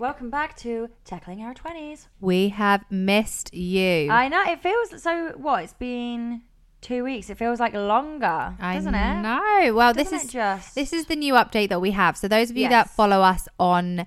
Welcome back. To Tackling Our 20s. We have missed you. I know, it feels so. What? It's been two weeks. It feels like longer, doesn't I it? know. Well, this Doesn't is it just? this is the new update that we have. So those of you that Yes. follow us on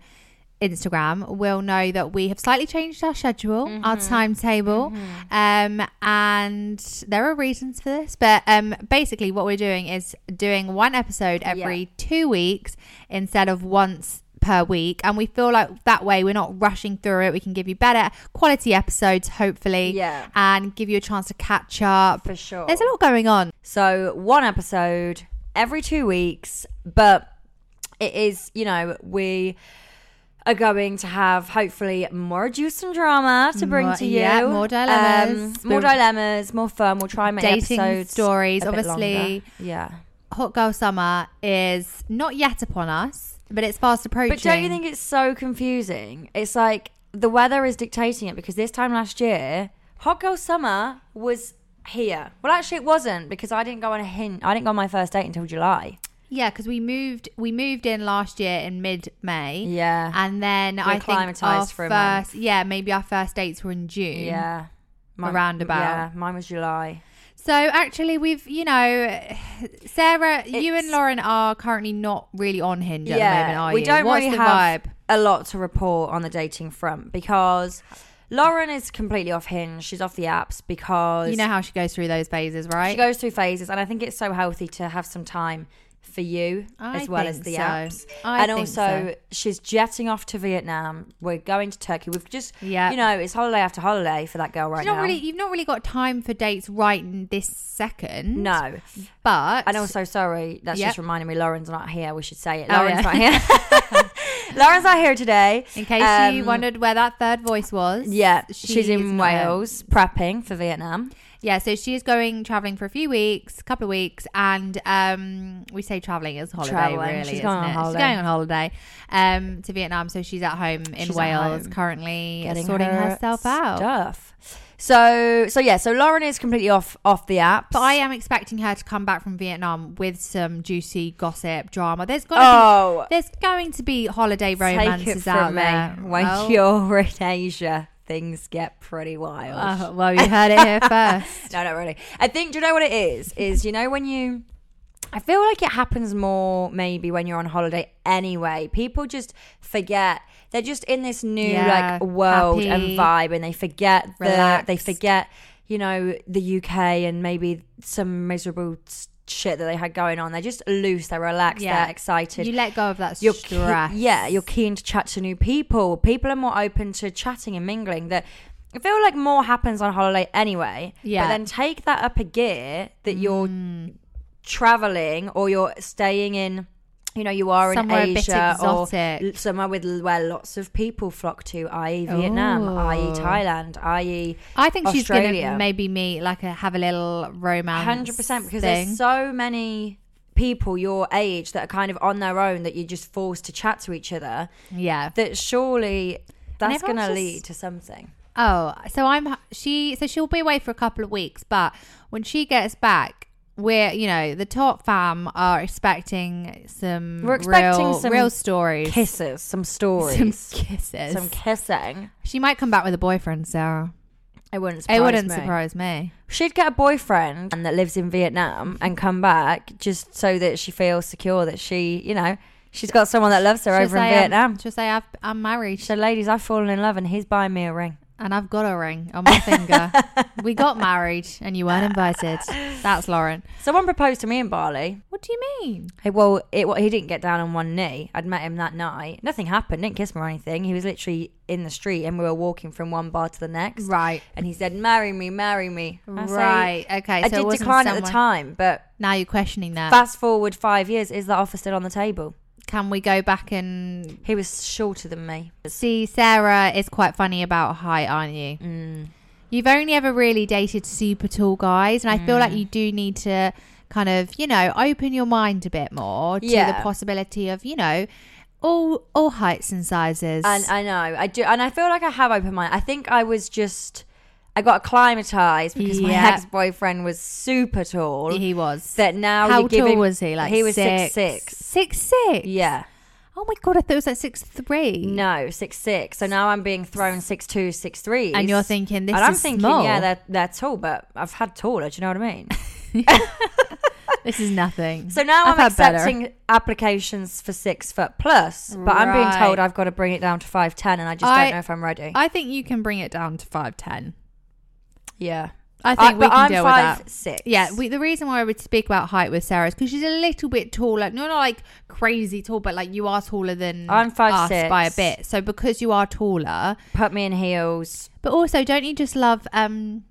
Instagram will know that we have slightly changed our schedule, our Mm-hmm. timetable, um, and there are reasons for this. But um, basically, what we're doing is doing one episode every Yeah. two weeks instead of once per week, and we feel like that way we're not rushing through it. We can give you better quality episodes, hopefully, Yeah. and give you a chance to catch up. For sure. There's a lot going on. So one episode every two weeks, but it is, you know, we are going to have hopefully more juice and drama to bring More- to you. yeah, more dilemmas. Um, more dilemmas, more fun. We'll try and make Dating episodes stories, obviously. Yeah. Hot Girl Summer is not yet upon us, but it's fast approaching. But don't you think it's so confusing? It's like the weather is dictating it because this time last year, Hot Girl Summer was here. Well, actually, it wasn't because I didn't go on a hint. I didn't go on my first date until July. Yeah, because we moved we moved in last year in mid May. Yeah. And then I think our for a first yeah, maybe our first dates were in June. Yeah. Around about. Yeah, mine was July. So actually we've you know Sarah, you and Lauren are currently not really on Hinge at yeah, the moment, are we you? don't What's really the have vibe? a lot to report on the dating front because Lauren is completely off Hinge. She's off the apps because You know how she goes through those phases, right? she goes through phases, and I think it's so healthy to have some time for you I as well as the so. apps. I and also, so. she's jetting off to Vietnam. We're going to Turkey. We've just, Yeah. you know, it's holiday after holiday for that girl right You've not now. really you've not really got time for dates right in this second. no, But and also sorry, that's Yep. just reminding me. Lauren's not here. We should say it. Oh, Lauren's yeah. not here. Lauren's not here today. in case you Um, wondered where that third voice was. Yeah, she's, she's in here. Wales prepping for Vietnam. Yeah, so she is going traveling for a few weeks, a couple of weeks, and um, we say traveling as holiday. Travelling. Really, She's going on it? holiday. She's going on holiday um, to Vietnam, so she's at home in She's Wales home. currently, Getting sorting her herself out. Stuff. So, so yeah, so Lauren is completely off off the app. But I am expecting her to come back from Vietnam with some juicy gossip drama. There's got to oh, be, there's going to be holiday romances from out me. there. When Oh. you're in Asia, things get pretty wild. Oh, well, you heard it here first. no, not really. I think. Do you know what it is? Is you know when you. I feel like it happens more maybe when you're on holiday anyway. People just forget. They're just in this new Yeah, like world and vibe, and they forget the. They forget, you know, the UK and maybe some miserable shit that they had going on. They're just loose. They're relaxed. Yeah. They're excited. You let go of that you're ke- stress. yeah, you're keen to chat to new people. People are more open to chatting and mingling. That I feel like more happens on holiday anyway. Yeah. But then take that up a gear that you're Mm. traveling or you're staying in. You know, you are Somewhere in Asia or somewhere with where lots of people flock to, i.e., Vietnam, i.e., oh. Thailand, i.e., I think she's going Australia. to maybe meet like a have a little romance. hundred percent because thing. there's so many people your age that are kind of on their own that you're just forced to chat to each other. yeah. that surely that's gonna just- lead to something. Oh, so I'm she. So she'll be away for a couple of weeks, but when she gets back, we're you know the top fam are expecting some. We're expecting real, some real stories, Kisses, some stories, some kisses. some, kissing. she might come back with a boyfriend, Sarah. It wouldn't surprise it wouldn't me. surprise me. She'd get a boyfriend that lives in Vietnam and come back just so that she feels secure that she, you know, she's got someone that loves her She'll over in um, Vietnam. she'll say I've, I'm married So, ladies, I've fallen in love and he's buying me a ring. And I've got a ring on my finger. we got married and you weren't invited. That's Lauren. Someone proposed to me in Bali. What do you mean? Hey, well, it, well, he didn't get down on one knee. I'd met him that night. Nothing happened. Didn't kiss me or anything. He was literally in the street, and we were walking from one bar to the next. Right. And he said, "Marry me, marry me." I say- Right. Okay. I so did decline at the time, but Now you're questioning that. fast forward five years, is that offer still on the table? Can we go back and He was shorter than me. see? Sarah is quite funny about height, aren't you? Mm. You've only ever really dated super tall guys, and I feel Mm. like you do need to kind of, you know, open your mind a bit more to the possibility of, you know, all all heights and sizes. And I know I do, and I feel like I have opened mind. I think I was just, I got acclimatized because my ex boyfriend was super tall. he was. that now How you're giving, tall was he? Like he was six, six six. Six six. Yeah, Oh my god, I thought it was like six three. No, six six. So now I'm being thrown six two, six three. And you're thinking this and I'm is thinking, small. yeah, they're they're tall, but I've had taller. Do you know what I mean? this is nothing. So now I've I'm had better. accepting applications for six foot plus, but I'm being told I've got to bring it down to five ten, and I just I- don't know if I'm ready. I think you can bring it down to five ten. Yeah, I think we can I'm deal with that. six. Yeah, we, the reason why I would speak about height with Sarah is because she's a little bit taller. No, not like crazy tall, but like you are taller than I'm five us six. by a bit. So because you are taller, put me in heels. but also don't you just love um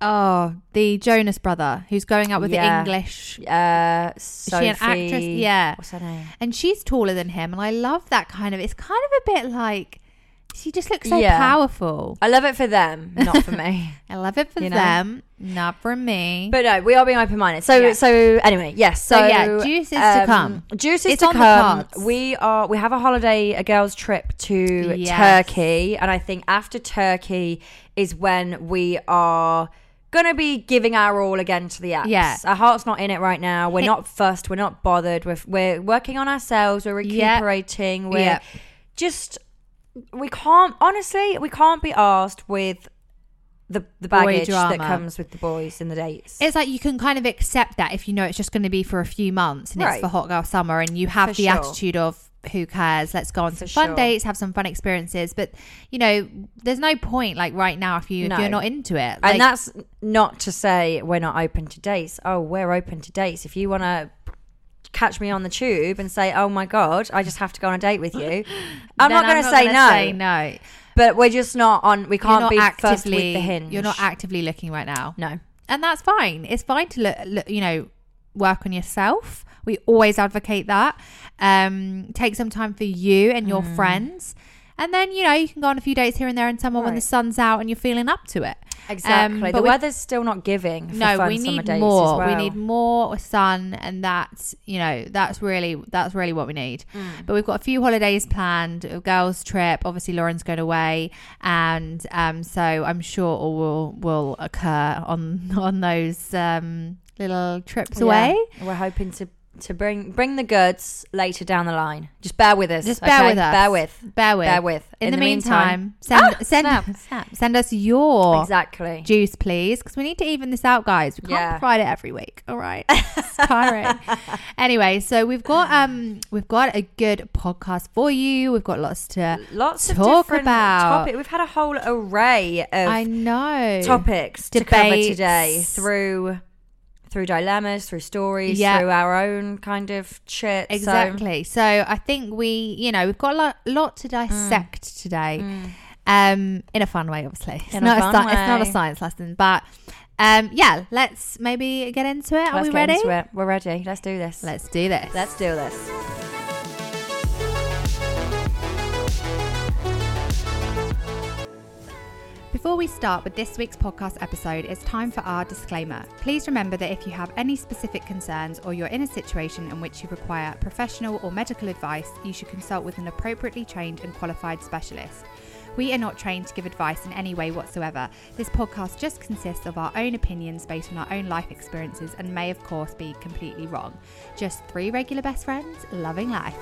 oh the Jonas brother who's going up with Yeah. the English Uh, Is she an actress? Yeah. What's her name? and she's taller than him and I love that kind of it's kind of a bit like she just looks so Yeah. powerful. I love it for them, not for me. I love it for You know? them, not for me. But no, we are being open minded. So Yeah. so anyway, yes. So, So, yeah, juices to um, come. Juices It's to on the come. cards. We are we have a holiday, a girls' trip to Yes. Turkey, and I think after Turkey is when we are gonna be giving our all again to the apps. Yeah. Our heart's not in it right now. We're not fussed. We're not bothered. We're we're working on ourselves. We're Yeah. recuperating. We're Yeah. just we can't honestly we can't be asked with the the baggage that comes with the boys and the dates. It's like you can kind of accept that if you know it's just going to be for a few months and Right. it's for hot girl summer and you have For the sure. attitude of who cares let's go on For some fun sure. dates have some fun experiences but you know there's no point like right now if you No. if you're not into it like, and that's not to say we're not open to dates. Oh, we're open to dates. If you want to catch me on the tube and say, "Oh my god, I just have to go on a date with you," I'm not going to say, no, say no But we're just not on. We can't be first with actively the hinge. you're not actively looking right now No. and that's fine it's fine to look, look you know work on yourself we always advocate that um take some time for you and Mm. your friends and then you know you can go on a few dates here and there in summer when the sun's out and you're feeling up to it Exactly. Um, the but we- weather's still not giving. For no fun we need more as well. we need more sun and that's you know that's really that's really what we need Mm. but we've got a few holidays planned a girls trip obviously lauren's going away and um so i'm sure all will will occur on on those um little trips Yeah. away We're hoping to to bring bring the goods later down the line. Just bear with us. Just bear okay? with us. Bear with. bear with Bear with. in, the, meantime, send Ah, send, snap. snap. send us your Exactly. juice please because we need to even this out guys we can't Yeah. provide it every week all right it's tiring anyway so we've got um we've got a good podcast for you we've got lots to Lots of Talk about- topic. We've had a whole array of i know topics to cover today through through dilemmas, through stories, Yeah. through our own kind of shit. Exactly so, i think we you know we've got a lot, lot to dissect today um in a fun way obviously it's Mm. Not sci- it's not a science lesson but um yeah let's maybe get into it are Let's we ready. We're ready. Let's do this. let's do this Let's do this. Before we start with this week's podcast episode, it's time for our disclaimer. Please remember that if you have any specific concerns or you're in a situation in which you require professional or medical advice, you should consult with an appropriately trained and qualified specialist. We are not trained to give advice in any way whatsoever. This podcast just consists of our own opinions based on our own life experiences and may, of course, be completely wrong. Just three regular best friends loving life.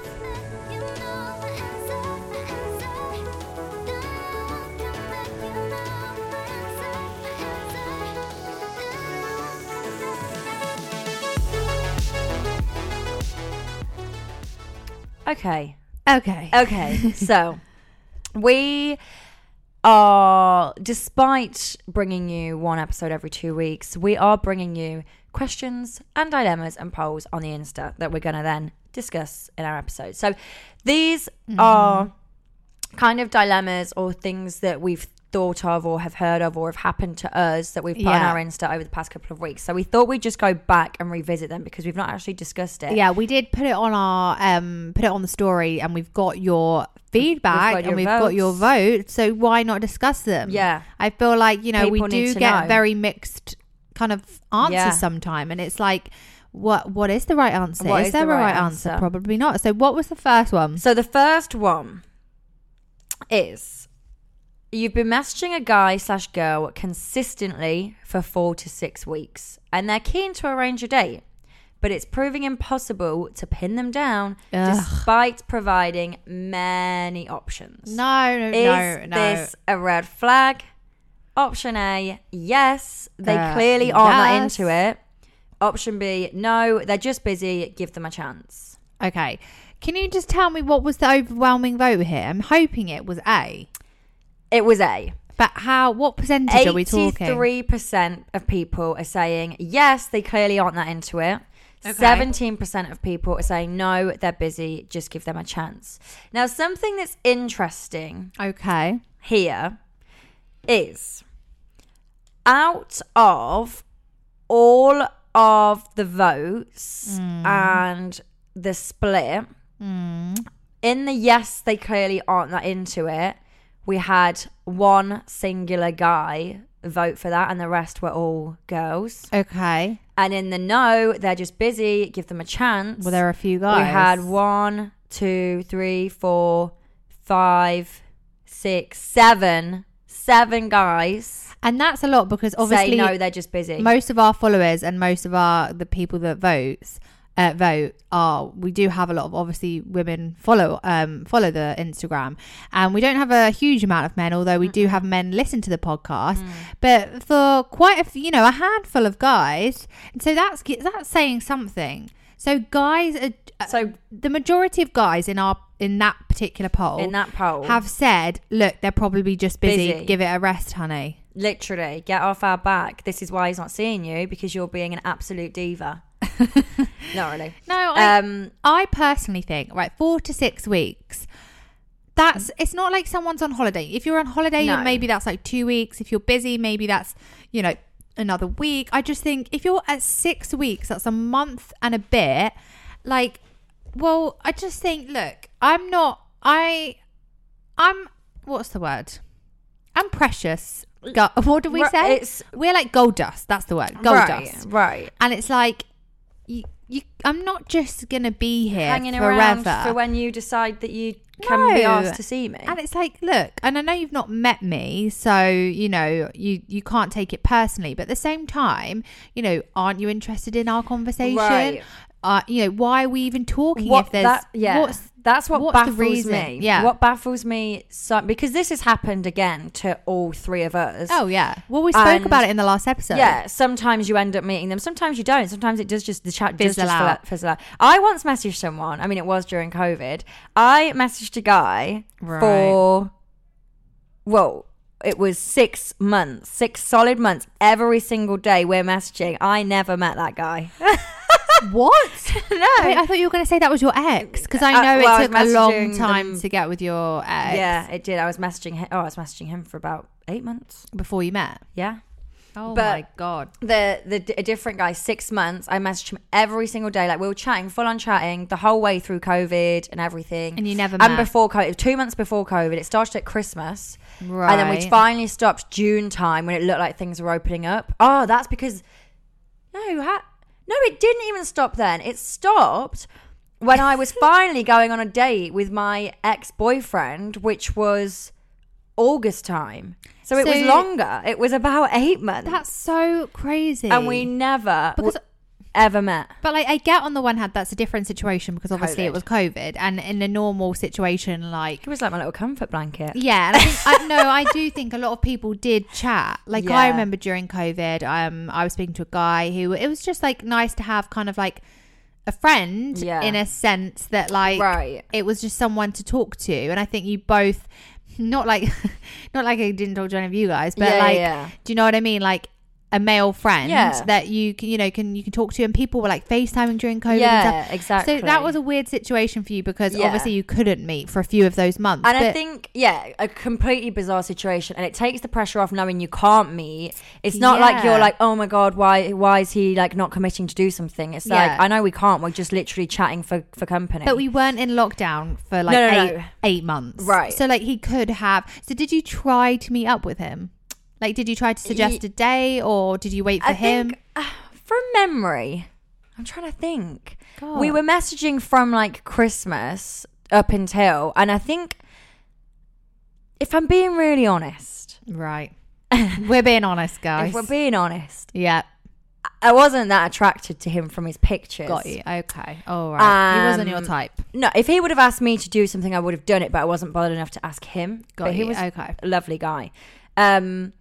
Okay. Okay. Okay. so we are, despite bringing you one episode every two weeks, we are bringing you questions and dilemmas and polls on the Insta that we're going to then discuss in our episode. So these mm-hmm. are kind of dilemmas or things that we've thought of or have heard of or have happened to us that we've put on Yeah. our Insta over the past couple of weeks. So we thought we'd just go back and revisit them because we've not actually discussed it. Yeah, we did put it on our um put it on the story and we've got your feedback got and your we've got your vote. So why not discuss them? Yeah. I feel like, you know, we People need do get know. very mixed kind of answers Yeah. sometime and it's like what what is the right answer? What is, is there the a right right answer? answer? Probably not. So what was the first one? So the first one is you've been messaging a guy slash girl consistently for four to six weeks, and they're keen to arrange a date, but it's proving impossible to pin them down Ugh. despite providing many options. No, no, Is no, no. this a red flag? Option A, yes, they Uh, clearly aren't that yes. into it. Option B, no, they're just busy, give them a chance. Okay. Can you just tell me what was the overwhelming vote here? I'm hoping it was A. It was A. But how, what percentage are we talking? 83% of people are saying yes, they clearly aren't that into it. Okay. 17% of people are saying no, they're busy, just give them a chance. Now, something that's interesting Okay. here is out of all of the votes hmm. and the split, hmm. in the yes, they clearly aren't that into it, we had one singular guy vote for that, and the rest were all girls. Okay. And in the no, they're just busy, give them a chance. Well, there are a few guys. We had one, two, three, four, five, six, seven, seven guys And that's a lot because obviously say no, they're just busy. most of our followers and most of our the people that votes uh, vote are we do have a lot of obviously women follow um follow the Instagram and we don't have a huge amount of men although we do have men listen to the podcast Mm. but for quite a few, you know a handful of guys and so that's that's saying something so guys are uh, So- the majority of guys in our in that particular poll in that poll, have said look they're probably just busy, Busy. give it a rest honey literally get off our back. This is why he's not seeing you because you're being an absolute diva. not really. no I, Um, I personally think right four to six weeks. That's it's not like someone's on holiday. If you're on holiday, No. maybe that's like two weeks. If you're busy, maybe that's you know another week. I just think if you're at six weeks, that's a month and a bit. Like, well, I just think look, I'm not. I, I'm. What's the word? I'm precious. Go- what do we say? it's- We're like gold dust. That's the word. Gold right, dust right. and it's like you, you i'm not just gonna be here Hanging forever around for when you decide that you can be asked to see me. and it's like look and i know you've not met me so you know you you can't take it personally but at the same time you know aren't you interested in our conversation Right. uh you know why are we even talking what if there's that, yeah what's that's what what's baffles me. Yeah. what baffles me so because this has happened again to all three of us. Oh yeah. Well we spoke And- about it in the last episode. Yeah sometimes you end up meeting them sometimes you don't. Sometimes it does just the chat does Fizzle just out. out. fizzle out. I once messaged someone i mean it was during covid. I messaged a guy Right. for well it was six months six solid months every single day we're messaging. I never met that guy what? No. Wait, i thought you were going to say that was your ex because i Uh, know well, I it took a long messaging time them- to get with your ex. Yeah it did. I was messaging him oh i was messaging him for about eight months. Before you met? Yeah. Oh But- my god. the the a different guy six months i messaged him every single day. Like we were chatting full on chatting the whole way through covid and everything. And you never and met. before covid two months before covid. It started at christmas. Right. and then we finally stopped june time when it looked like things were opening up. Oh that's because no ha- no it didn't even stop then. It stopped when i was finally going on a date with my ex-boyfriend which was august time. So it was longer. It was about eight months. That's so crazy. and we never because ever met. but like I get on the one hand that's a different situation because obviously COVID. it was COVID and in a normal situation like It was like my little comfort blanket. yeah, and I think I, no, I do think a lot of people did chat. Like I remember during COVID, um, I was speaking to a guy who it was just like nice to have kind of like a friend Yeah. in a sense that like Right. it was just someone to talk to, and I think you both. Not like, not like I didn't talk to any of you guys, but Yeah, like, yeah. do you know what I mean? Like a male friend Yeah. that you can, you know, can you can talk to, and people were like FaceTiming during COVID. Yeah, exactly. So that was a weird situation for you because Yeah. obviously you couldn't meet for a few of those months. And I think, yeah, a completely bizarre situation, and it takes the pressure off knowing you can't meet. It's not like you're like, oh my god, why, why is he like not committing to do something? It's like Yeah. I know we can't. We're just literally chatting for for company. But we weren't in lockdown for like No, no, eight, no. eight months. Right. So like he could have. So did you try to meet up with him? Like did you try to suggest a day or did you wait for I him? think, uh, from memory, I'm trying to think. God. We were messaging from like Christmas up until, and I think, if I'm being really honest, right. we're being honest, guys. if we're being honest, yeah. I wasn't that attracted to him from his pictures. Got you. Okay. All right. he wasn't your Um, type. No, if he would have asked me to do something, I would have done it, but I wasn't bothered enough to ask him. Got but you. he was okay. a lovely guy. Um,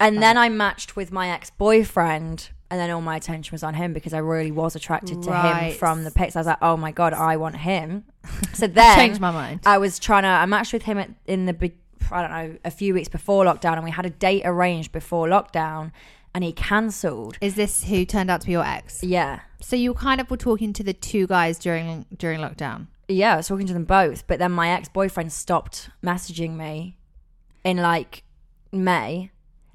and then I matched with my ex boyfriend, and then all my attention was on him because I really was attracted to Right. him from the pics. I was like, oh my god, I want him. So then Changed my mind. I was trying to. I matched with him at, in the big. I don't know, a few weeks before lockdown, and we had a date arranged before lockdown, and he cancelled. Is this who turned out to be your ex? Yeah, So you kind of were talking to the two guys during during lockdown. yeah. I was talking to them both, but then my ex boyfriend stopped messaging me in like May,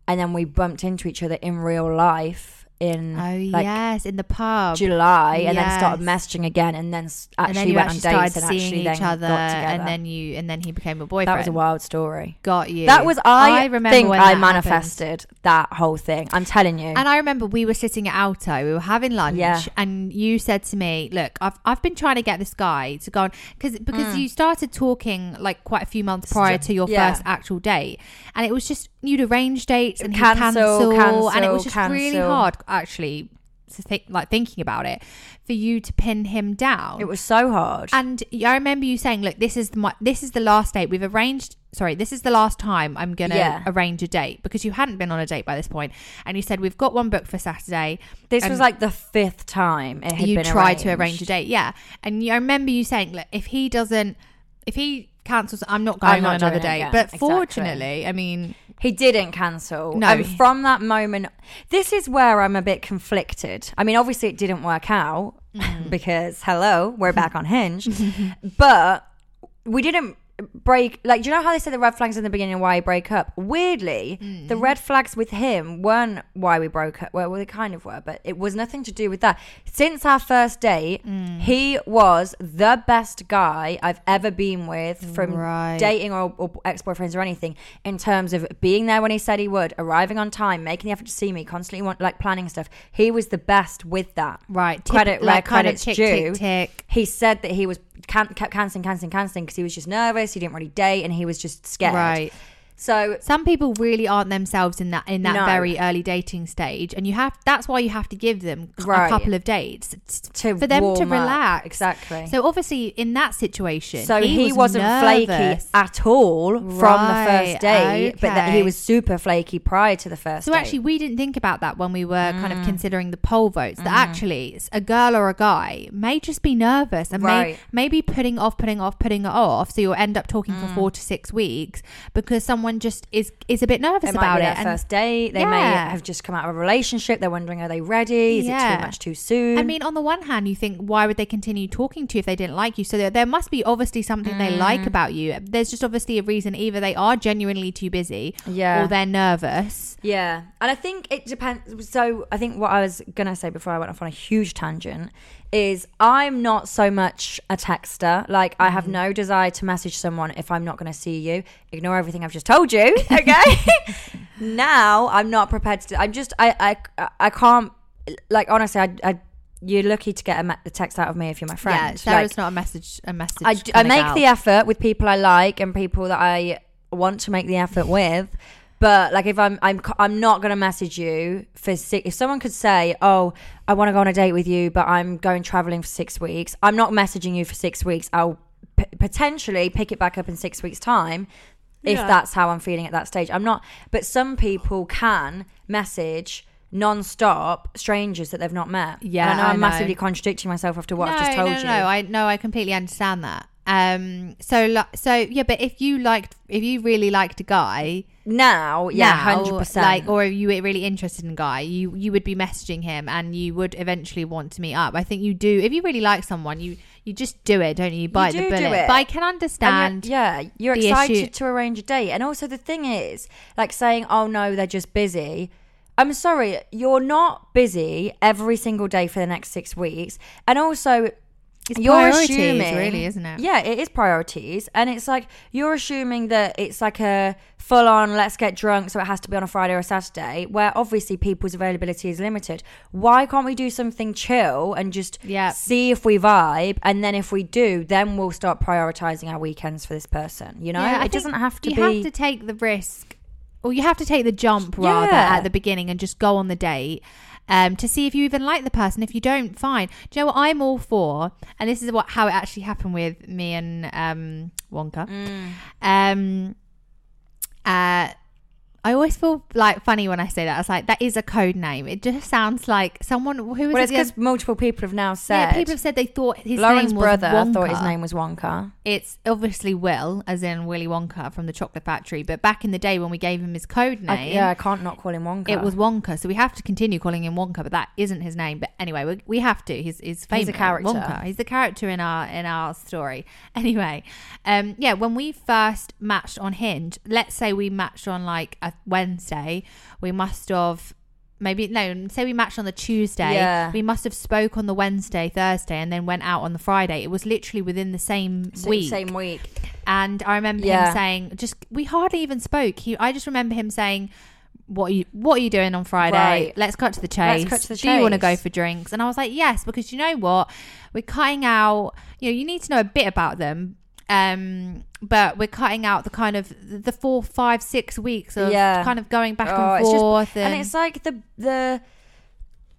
and then we bumped into each other in real life in Oh like yes, in the pub. July, and then started messaging again, and then actually and then you went actually on dates and seeing actually each then other, got together. and then you and then he became a boyfriend. that was a wild story. Got you. That was I, I remember think I that manifested that whole thing. I'm telling you. And I remember we were sitting at Alto, we were having lunch, Yeah. and you said to me, "Look, I've I've been trying to get this guy to go on because because Mm. you started talking like quite a few months prior to your Yeah. first actual date, and it was just you'd arrange dates and he'd Cancel, cancel, and it was cancel, just really hard actually to think like thinking about it for you to pin him down. it was so hard. And I remember you saying, "Look, this is my this is the last date we've arranged. Sorry, this is the last time I'm gonna Yeah. arrange a date because you hadn't been on a date by this point, and you said we've got one booked for Saturday. this was like the fifth time it had you tried to arrange a date, yeah. And you, I remember you saying, "Look, if he doesn't, if he cancels, I'm not going I'm not on another date." again. But Exactly. fortunately, I mean, He didn't cancel. No. And from that moment, this is where I'm a bit conflicted. I mean, obviously, it didn't work out Mm. because, hello, we're back on Hinge. but we didn't break. Like, do you know how they said the red flags in the beginning why we break up? Weirdly, Mm. the red flags with him weren't why we broke up. Well, well, they kind of were, but it was nothing to do with that. Since our first date, Mm. he was the best guy I've ever been with from Right. dating or, or ex-boyfriends or anything in terms of being there when he said he would arriving on time making the effort to see me constantly want, like planning stuff he was the best with that right? Credit where like credit's tick, due. tick, tick. he said that he was can- kept cancelling cancelling cancelling because he was just nervous he didn't really date and he was just scared Right. So Some people really aren't themselves in that in that No. very early dating stage, and you have that's why you have to give them a couple of dates to for them to warm up. relax. exactly So obviously, in that situation, so he, was wasn't flaky at all from the first date, but that he was super flaky prior to the first So date. actually, we didn't think about that when we were kind Mm. of considering the poll votes. That actually, a girl or a guy may just be nervous and may, Right. maybe putting off, putting off, putting it off. So you'll end up talking Mm. for four to six weeks because someone just is is a bit nervous It about it. first date. They may have just come out of a relationship. They're wondering, are they ready? Is it too much too soon? I mean, on the one hand, you think, why would they continue talking to you if they didn't like you? So there, there must be obviously something they Mm. like about you. There's just obviously a reason either they are genuinely too busy yeah, or they're nervous. yeah. And I think it depends. So I think what I was gonna say before I went off on a huge tangent is I'm not so much a texter. Like I Mm-hmm. have no desire to message someone if I'm not gonna see you. Ignore everything I've just told you. Okay. now I'm not prepared to. I'm just. I. I. I can't. Like honestly, I. I you're lucky to get a, me- a text out of me if you're my friend. Yeah, Like, not a message. A message. I, d- I make gal. the effort with people I like and people that I want to make the effort with. But like if I'm I'm I'm not gonna message you for six. If someone could say, "Oh, I want to go on a date with you, but I'm going traveling for six weeks," I'm not messaging you for six weeks. I'll p- potentially pick it back up in six weeks' time if Yeah. that's how I'm feeling at that stage. I'm not. But some people can message non-stop strangers that they've not met. Yeah, and I know I I'm know. massively contradicting myself after what no, I've just told no, you. No, I no, I completely understand that. Um, so so yeah, but if you liked, if you really liked a guy, now, yeah, hundred percent. like, or if you were really interested in a guy, you you would be messaging him, and you would eventually want to meet up. I think you do. If you really like someone, you you just do it, don't you? You bite the do bullet. it. But I can understand. you're- yeah, you're the excited issue- to arrange a date, and also the thing is, like saying, "Oh no, they're just busy." I'm sorry, you're not busy every single day for the next six weeks, and also It's you're priorities, assuming, really, isn't it? Yeah, it is priorities, and it's like you're assuming that it's like a full on let's get drunk, so it has to be on a Friday or a Saturday, where obviously people's availability is limited. Why can't we do something chill and just Yeah. see if we vibe, and then if we do, then we'll start prioritizing our weekends for this person. You know, Yeah, it doesn't have to be you be. have to take the risk or you have to take the jump rather Yeah. at the beginning and just go on the date. Um, to see if you even like the person. If you don't, fine. Do you know what I'm all for? And this is what how it actually happened with me and um, Wonka. Mm. Um, uh, I always feel like funny when I say that. It's like that is a code name. It just sounds like someone who was Well, it's because multiple people have now said. yeah, people have said they thought his Lauren's name was brother Wonka. thought his name was Wonka. It's obviously Will, as in Willy Wonka from the Chocolate Factory. But back in the day when we gave him his code I- name, yeah, I can't not call him Wonka. it was Wonka. So we have to continue calling him Wonka, but that isn't his name. But anyway, we, we have to. He's, he's famous. He's a character. Wonka. He's the character in our in our story. Anyway, um, yeah. When we first matched on Hinge, let's say we matched on like a Wednesday, we must have. Maybe no. Say we matched on the Tuesday. Yeah. We must have spoke on the Wednesday, Thursday, and then went out on the Friday. It was literally within the same week. Same week. And I remember Yeah. him saying, "Just we hardly even spoke." He, I just remember him saying, "What are you What are you doing on Friday? Right. Let's cut to the chase. Let's cut to the Do you want to go for drinks?" And I was like, "Yes," because you know what, we're cutting out. You know, you need to know a bit about them. Um, but we're cutting out the kind of the four, five, six weeks of Yeah. kind of going back Oh, and it's just- forth, And it's like the the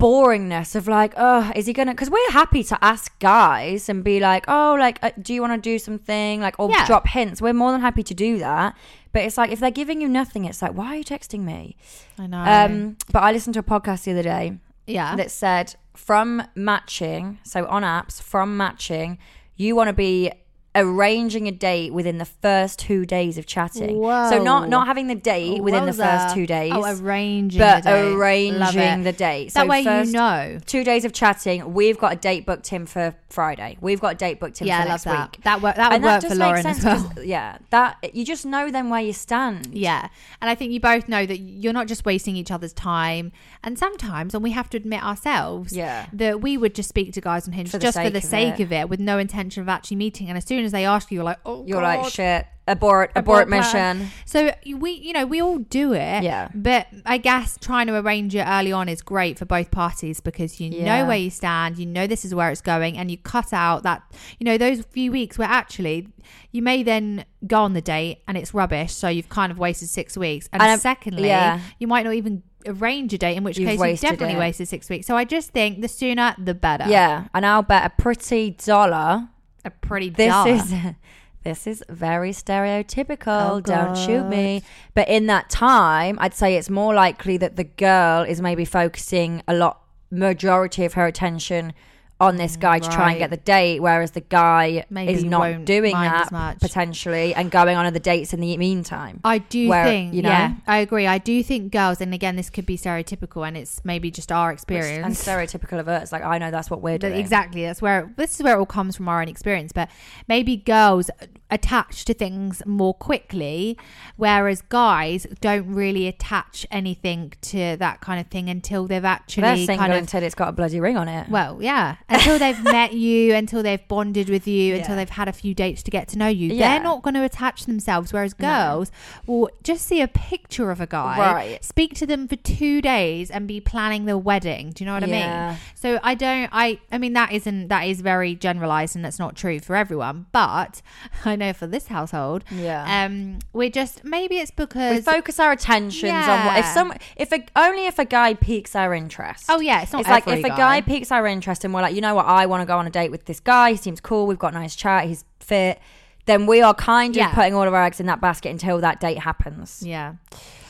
boringness of like, oh, is he gonna? Because we're happy to ask guys and be like, oh, like, uh, do you want to do something? Like, or Yeah. drop hints. We're more than happy to do that. But it's like if they're giving you nothing, it's like, why are you texting me? I know. Um, but I listened to a podcast the other day yeah, that said from matching, so on apps, from matching, you want to be arranging a date within the first two days of chatting. So not not having the date within the first two days. Oh, arranging, but the date. Arranging the date. That so way you know. Two days of chatting. We've got a date booked in for Friday. We've got a date booked in Yeah, for next that. week. That work. That would and work that for Lauren as well. Yeah, that you just know then where you stand. Yeah. And I think you both know that you're not just wasting each other's time. And sometimes, and we have to admit ourselves, Yeah. that we would just speak to guys on Hinge For the just for sake the of sake it. of it with no intention of actually meeting. And as soon as they ask you, you're like, oh, You're God. like shit. Abort. Abort Abort, mission. So we, you know, we all do it. Yeah. But I guess trying to arrange it early on is great for both parties because you Yeah. know where you stand, you know this is where it's going, and you cut out that, you know, those few weeks where actually you may then go on the date and it's rubbish. So you've kind of wasted six weeks. And, And secondly, yeah. you might not even arrange a date, in which You've case you've definitely it. wasted six weeks. So I just think the sooner the better. Yeah, and I'll bet a pretty dollar. A pretty This is this is very stereotypical. Oh, Don't shoot me. But in that time, I'd say it's more likely that the girl is maybe focusing a lot majority of her attention on this guy to try and get the date, whereas the guy Maybe is not won't doing mind that as much. potentially and going on other dates in the meantime. I do Where, think, you know- yeah, I agree. I do think girls, and again, this could be stereotypical, and it's maybe just our and experience. And stereotypical of us, like I know that's what we're That- doing. exactly, that's where this is where it all comes from our own experience. But maybe girls attach to things more quickly, whereas guys don't really attach anything to that kind of thing until they've They're actually single kind of until it's got a bloody ring on it. well, yeah. Until they've met you, until they've bonded with you, until they've had a few dates to get to know you, Yeah. they're not going to attach themselves. Whereas No. girls will just see a picture of a guy, Right. speak to them for two days, and be planning the wedding. Do you know what I mean? So I don't. I. I mean that isn't that is very generalized, and that's not true for everyone. But I know for this household, Yeah. um, we're just maybe it's because we focus our attentions on what if some if a, only if a guy piques our interest. oh yeah, it's not it's like if a guy piques our interest and we're like, you know what, I want to go on a date with this guy. He seems cool. We've got a nice chat. He's fit. Then we are kind of Yeah. putting all of our eggs in that basket until that date happens, yeah,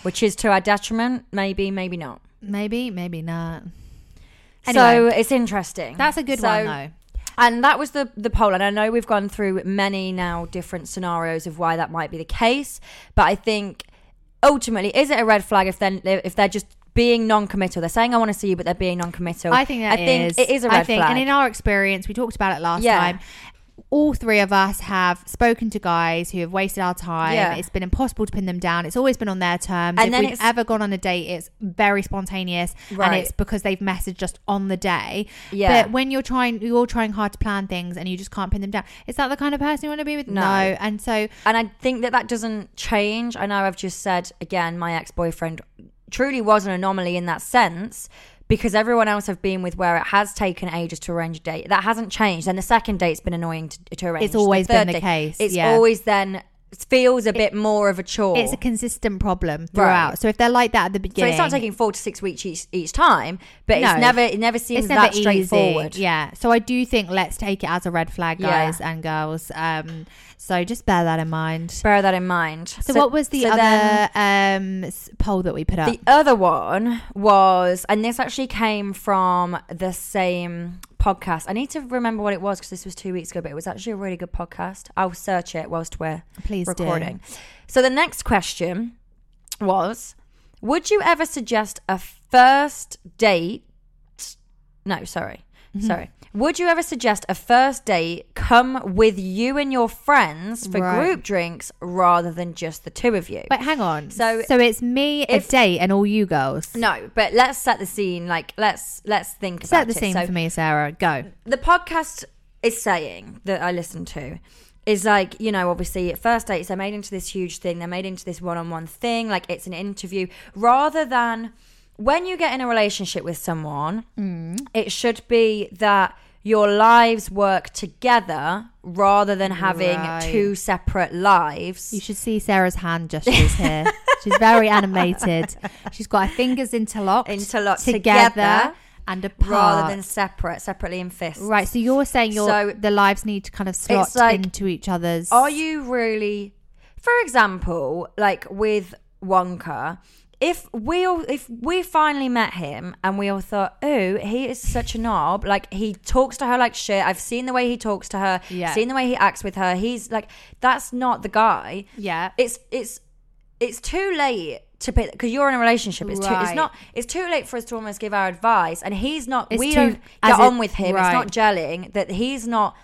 which is to our detriment. Maybe, maybe not. maybe, maybe not. So it's interesting. That's a good So- one though. And that was the the poll. And I know we've gone through many now different scenarios of why that might be the case. But I think ultimately, is it a red flag if then if they're just being non-committal? They're saying I want to see you, but they're being non-committal. I think that I think is- it is a red I think, flag. and in our experience, we talked about it last Yeah. time. All three of us have spoken to guys who have wasted our time. Yeah. It's been impossible to pin them down. It's always been on their terms. And if we've ever gone on a date, it's very spontaneous, and it's because they've messaged just on the day. Yeah. But when you're trying, you're trying hard to plan things, and you just can't pin them down. Is that the kind of person you want to be with? No. And so, And I think that that doesn't change. I know I've just said again, my ex boyfriend truly was an anomaly in that sense because everyone else I've been with where it has taken ages to arrange a date, that hasn't changed. And the second date's been annoying to, to arrange. It's always The been the date- case, It's yeah. always then feels a bit more of a chore. It's a consistent problem throughout. Right. So if they're like that at the beginning, so it's not taking four to six weeks each, each time, but No. it's never it never seems it's never that easy. straightforward. Yeah. So I do think let's take it as a red flag, Yeah. guys and girls. Um, so just bear that in mind. Bear that in mind. So, what was the so then- other um, poll that we put up? The other one was, and this actually came from the same podcast. I need to remember what it was because this was two weeks ago, but it was actually a really good podcast. I'll search it whilst we're Please do. recording. So the next question was Would you ever suggest a first date? No, sorry. Mm-hmm. Sorry. Would you ever suggest a first date come with you and your friends for Right. group drinks rather than just the two of you? Wait, hang on. So- so it's me, if- a date, and all you girls. No, but let's set the scene. Like, let's let's think about. Set about the it. scene So for me, Sarah. Go. the podcast is saying that I listen to is like you know obviously at first dates they're made into this huge thing. They're made into this one-on-one thing. Like it's an interview rather than when you get in a relationship with someone. Mm. It should be that your lives work together rather than having Right. two separate lives. You should see Sarah's hand gestures here. She's very animated. She's got her fingers interlocked, Interlocked together, together and apart. rather than separate, separately in fists. right. So you're saying your So- the lives need to kind of slot like, into each other's. Are you really, for example, like with Wonka? If we all, if we finally met him and we all thought, oh, he is such a knob. Like he talks to her like shit. I've seen the way he talks to her. Yeah. Seen the way he acts with her. He's like, that's not the guy. Yeah. It's it's it's too late to pick because you're in a relationship. It's too. It's Right. not. It's too late for us to almost give our advice, and he's not. It's we too- don't as get on with him. right. It's not gelling. That he's not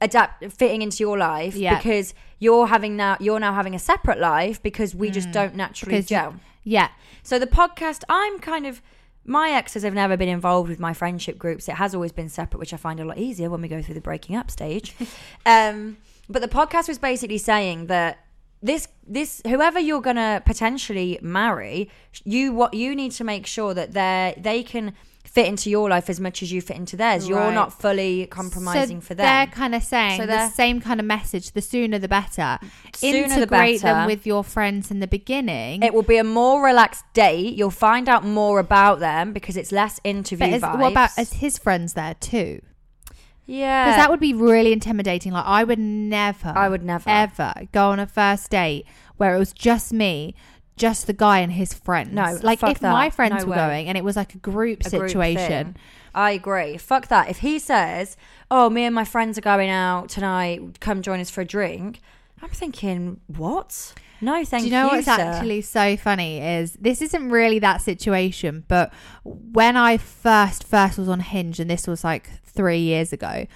adapt fitting into your life Yeah. because you're having now you're now having a separate life because we just don't naturally Mm. Because you- gel. Yeah. So the podcast, I'm kind of my exes have never been involved with my friendship groups. It has always been separate, which I find a lot easier when we go through the breaking up stage. um, but the podcast was basically saying that this this whoever you're gonna potentially marry, you what you need to make sure that they they can fit into your life as much as you fit into theirs. You're not fully compromising so for them. They're kind of saying So the same kind of message. The sooner the better. Sooner the Integrate them with your friends in the beginning. It will be a more relaxed date. You'll find out more about them because it's less interview vibes. what about is his friends there too? yeah, Because that would be really intimidating. Like I would never, I would never. ever go on a first date where it was just me, just the guy and his friends. No, like if my friends No were way. going and it was like a group a situation. thing. I agree. Fuck that. If he says, "Oh, me and my friends are going out tonight. Come join us for a drink," I'm thinking, "What? No, thank Do you know you, what's sir. actually so funny is this isn't really that situation, but when I first first was on Hinge, and this was like three years ago,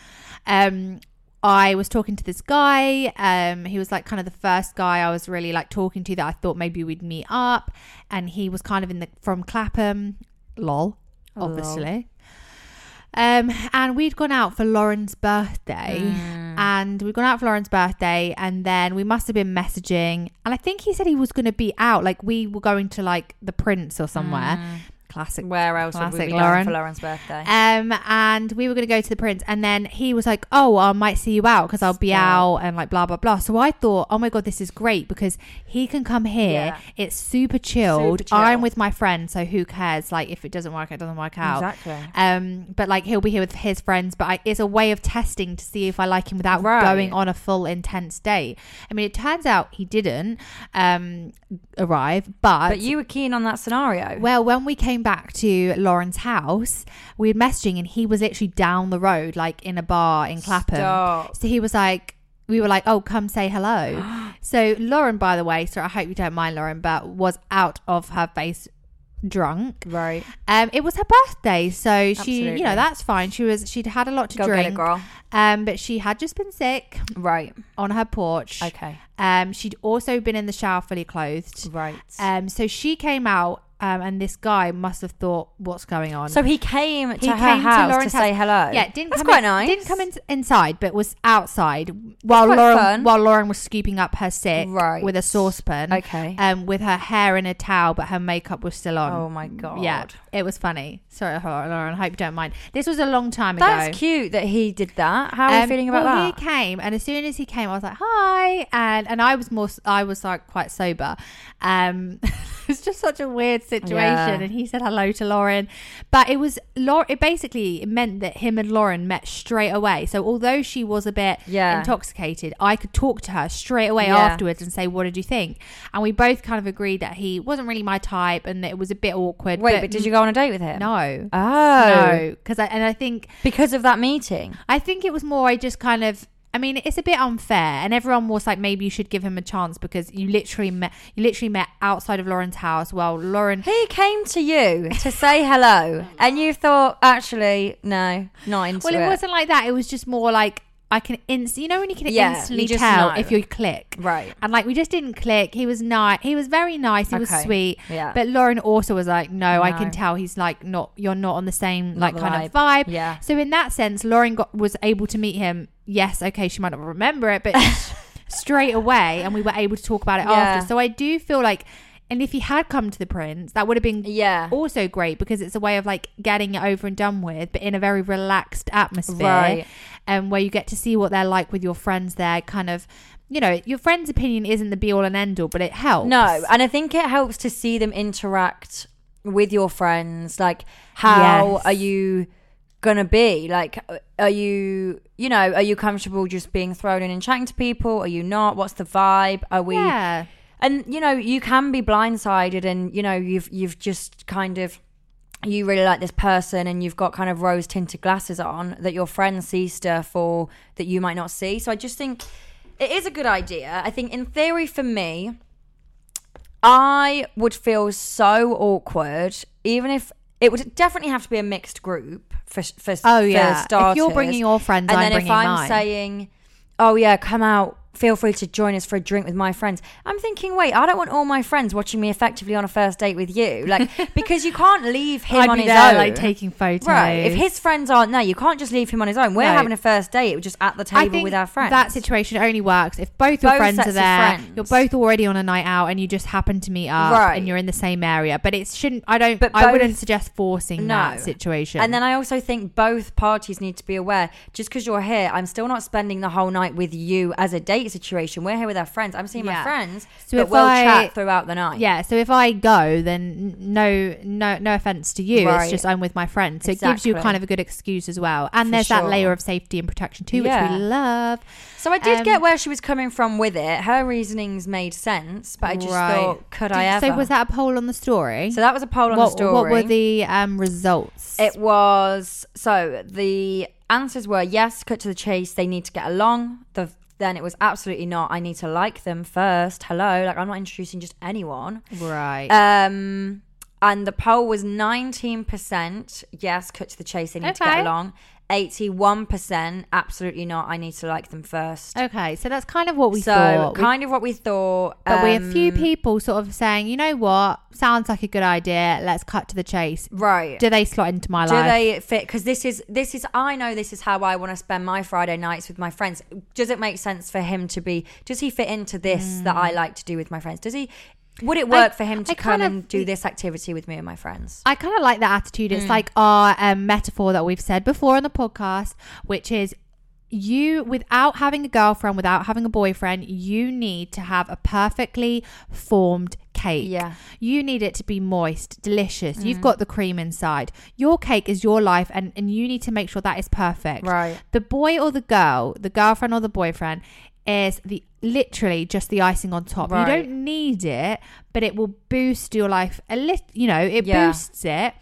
um, I was talking to this guy. Um, he was like kind of the first guy I was really like talking to that I thought maybe we'd meet up, and he was kind of in the from Clapham, lol, Oh, obviously. Um, and we'd gone out for Lauren's birthday, Mm. and we'd gone out for Lauren's birthday, and then we must have been messaging. And I think he said he was going to be out, like we were going to like the Prince or somewhere. Classic. Where else would we be Lauren. going for Lauren's birthday? Um, and we were going to go to the Prince, and then he was like, "Oh, I might see you out because I'll be Stop. out," and like blah blah blah. So I thought, "Oh my god, this is great because he can come here. Yeah. It's super chilled. Super chill. I'm with my friend, so who cares? Like if it doesn't work, it doesn't work out. Exactly. Um, but like he'll be here with his friends. But I, it's a way of testing to see if I like him without Right. going on a full intense date. I mean, it turns out he didn't um arrive, but, But you were keen on that scenario. well, when we came back to Lauren's house, we were messaging and he was literally down the road, like in a bar in Clapham. Stop. So he was like, we were like, oh, come say hello. so Lauren, by the way, so I hope you don't mind Lauren, but was out of her face drunk. Right. Um, it was her birthday, so she, you know, that's fine. She was, she'd had a lot to Go drink. get it, girl. Um, but she had just been sick Right. on her porch. Okay. Um, she'd also been in the shower fully clothed. Right. Um, so she came out. Um, and this guy must have thought, "What's going on?" So he came to her came house to, Lauren's say house. hello. yeah, didn't That's come quite in, nice. Didn't come in, inside, but was outside while Lauren fun. while Lauren was scooping up her sick Right. with a saucepan. Okay. Um, with her hair in a towel, but her makeup was still on. oh my god. Yeah, it was funny. Sorry, Lauren. I hope you don't mind. This was a long time ago. That's cute that he did that. How are you Um, feeling about well, that? He came, and as soon as he came, I was like, "Hi," and and I was more, I was like quite sober. Um, it's just such a weird situation. Yeah. And he said hello to Lauren, but it was. It basically meant that him and Lauren met straight away. So although she was a bit Yeah. intoxicated, I could talk to her straight away Yeah. afterwards and say, "What did you think?" And we both kind of agreed that he wasn't really my type, and that it was a bit awkward. Wait, but did you go on a date with him? No. Oh. No, because I and I think Because of that meeting. I think it was more I just kind of I mean, it's a bit unfair, and everyone was like, maybe you should give him a chance because you literally met, you literally met outside of Lauren's house. Well, Lauren, He came to you to say hello, and you thought, actually, no, not into well, it it. wasn't like that. It was just more like I can inst, you know, when you can Yeah, instantly you just tell know. if you click, Right. And like we just didn't click. He was nice. He was very nice. He was Okay. sweet. Yeah. But Lauren also was like, no, I No. can tell he's like not. You're not on the same like the kind of vibe. vibe. Yeah. So in that sense, Lauren got was able to meet him. Yes, okay, she might not remember it, but straight away, and we were able to talk about it Yeah. after. So I do feel like, and if he had come to the Prince, that would have been Yeah. also great because it's a way of like getting it over and done with, but in a very relaxed atmosphere, Right. and where you get to see what they're like with your friends. There, kind of, you know, your friend's opinion isn't the be all and end all, but it helps. No, and I think it helps to see them interact with your friends. Like, how Yes. are you gonna be? Like, are you, you know, are you comfortable just being thrown in and chatting to people? Are you not? What's the vibe? Are we? yeah, And you know, you can be blindsided, and you know, you've you've just kind of. You really like this person, and you've got kind of rose tinted glasses on that your friends see stuff or that you might not see. So I just think it is a good idea. I think, in theory, for me, I would feel so awkward, even if it would definitely have to be a mixed group for for, oh for yeah. starters. If you're bringing your friends, and I'm then if bringing I'm mine. saying, "Oh yeah, come out." Feel free to join us for a drink with my friends. I'm thinking, wait, I don't want all my friends watching me effectively on a first date with you, like because you can't leave him I'd on his there, own, like taking photos. Right. If his friends aren't there, you can't just leave him on his own. We're No. having a first date. Just at the I table with our friends. That situation only works if both your Both friends are there. friends. You're both already on a night out, and you just happen to meet up, Right. and you're in the same area. But it shouldn't. I don't. But I both- wouldn't suggest forcing No. that situation. And then I also think both parties need to be aware. Just because you're here, I'm still not spending the whole night with you as a date situation. We're here with our friends. I'm seeing Yeah. my friends, So but if we'll I- chat throughout the night. yeah. So if I go, then n- no, no, no offense to you. Right. It's just I'm with my friends. So it gives you Exactly. kind of a good excuse as well. And For there's that sure. layer of safety and protection too, which we love. So I did Um, get where she was coming from with it. Her reasonings made sense, but I just Right. thought, could I ever? So was that a poll on the story? So that was a poll on what, the story. what were the um, results? It was so the answers were yes, cut to the chase. They need to get along. The then it was absolutely not. I need to like them first. Hello, like I'm not introducing just anyone. right. Um, and the poll was 19% yes, cut to the chase. They need to Okay. get along. 81% absolutely not. I need to like them first. okay, so that's kind of what we so thought. We kind of what we thought. But we have a few um, people sort of saying, you know what, sounds like a good idea. Let's cut to the chase. right. Do they slot into my do life? Do they fit because this is this is i know this is how i want to spend my friday nights with my friends does it make sense for him to be does he fit into this that i like to do with my friends does he would it work for him to I come kind of- and do this activity with me and my friends I kind of like that attitude. Mm. It's like our um, metaphor that we've said before on the podcast, which is you, without having a girlfriend, without having a boyfriend, you need to have a perfectly formed cake. Yeah. You need it to be moist, delicious. You've got the cream inside. Your cake is your life, and, and you need to make sure that is perfect. Right. The boy or the girl, the girlfriend or the boyfriend, is the literally just the icing on top. Right. You don't need it, but it will boost your life a little. You know, it Yeah. Mm. boosts it.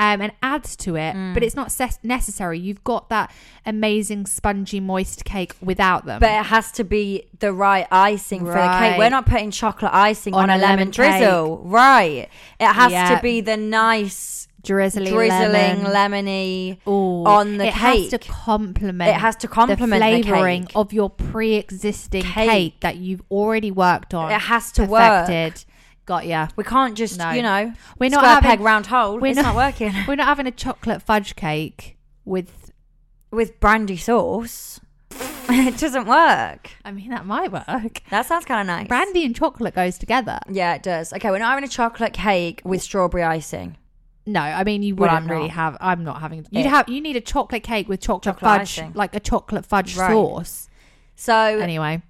Um, and adds to it, but it's not ses- necessary. You've got that amazing spongy, moist cake without them. but it has to be the right icing for the cake we're not putting chocolate icing on, On a, a lemon, lemon drizzle right it has Yeah. to be the nice drizzly, drizzling lemon. lemony Ooh, on the it has to cake. complement. It has to complement the the flavoring cake. of your pre-existing Cake. cake. that you've already worked on. It has to work. perfected, Got ya. We can't just, No. you know, We're not having- peg round hole. we're it's not- not working. We're not having a chocolate fudge cake with. With brandy sauce, it doesn't work. I mean, that might work. That sounds kind of nice. Brandy and chocolate goes together. Yeah, it does. Okay, we're not having a chocolate cake with strawberry icing. No, I mean you Well, wouldn't I'm really not. have. I'm not having. You'd It- have. You need a chocolate cake with chocolate, Chocolate fudge, icing. like a chocolate fudge Right. sauce. So, Anyway,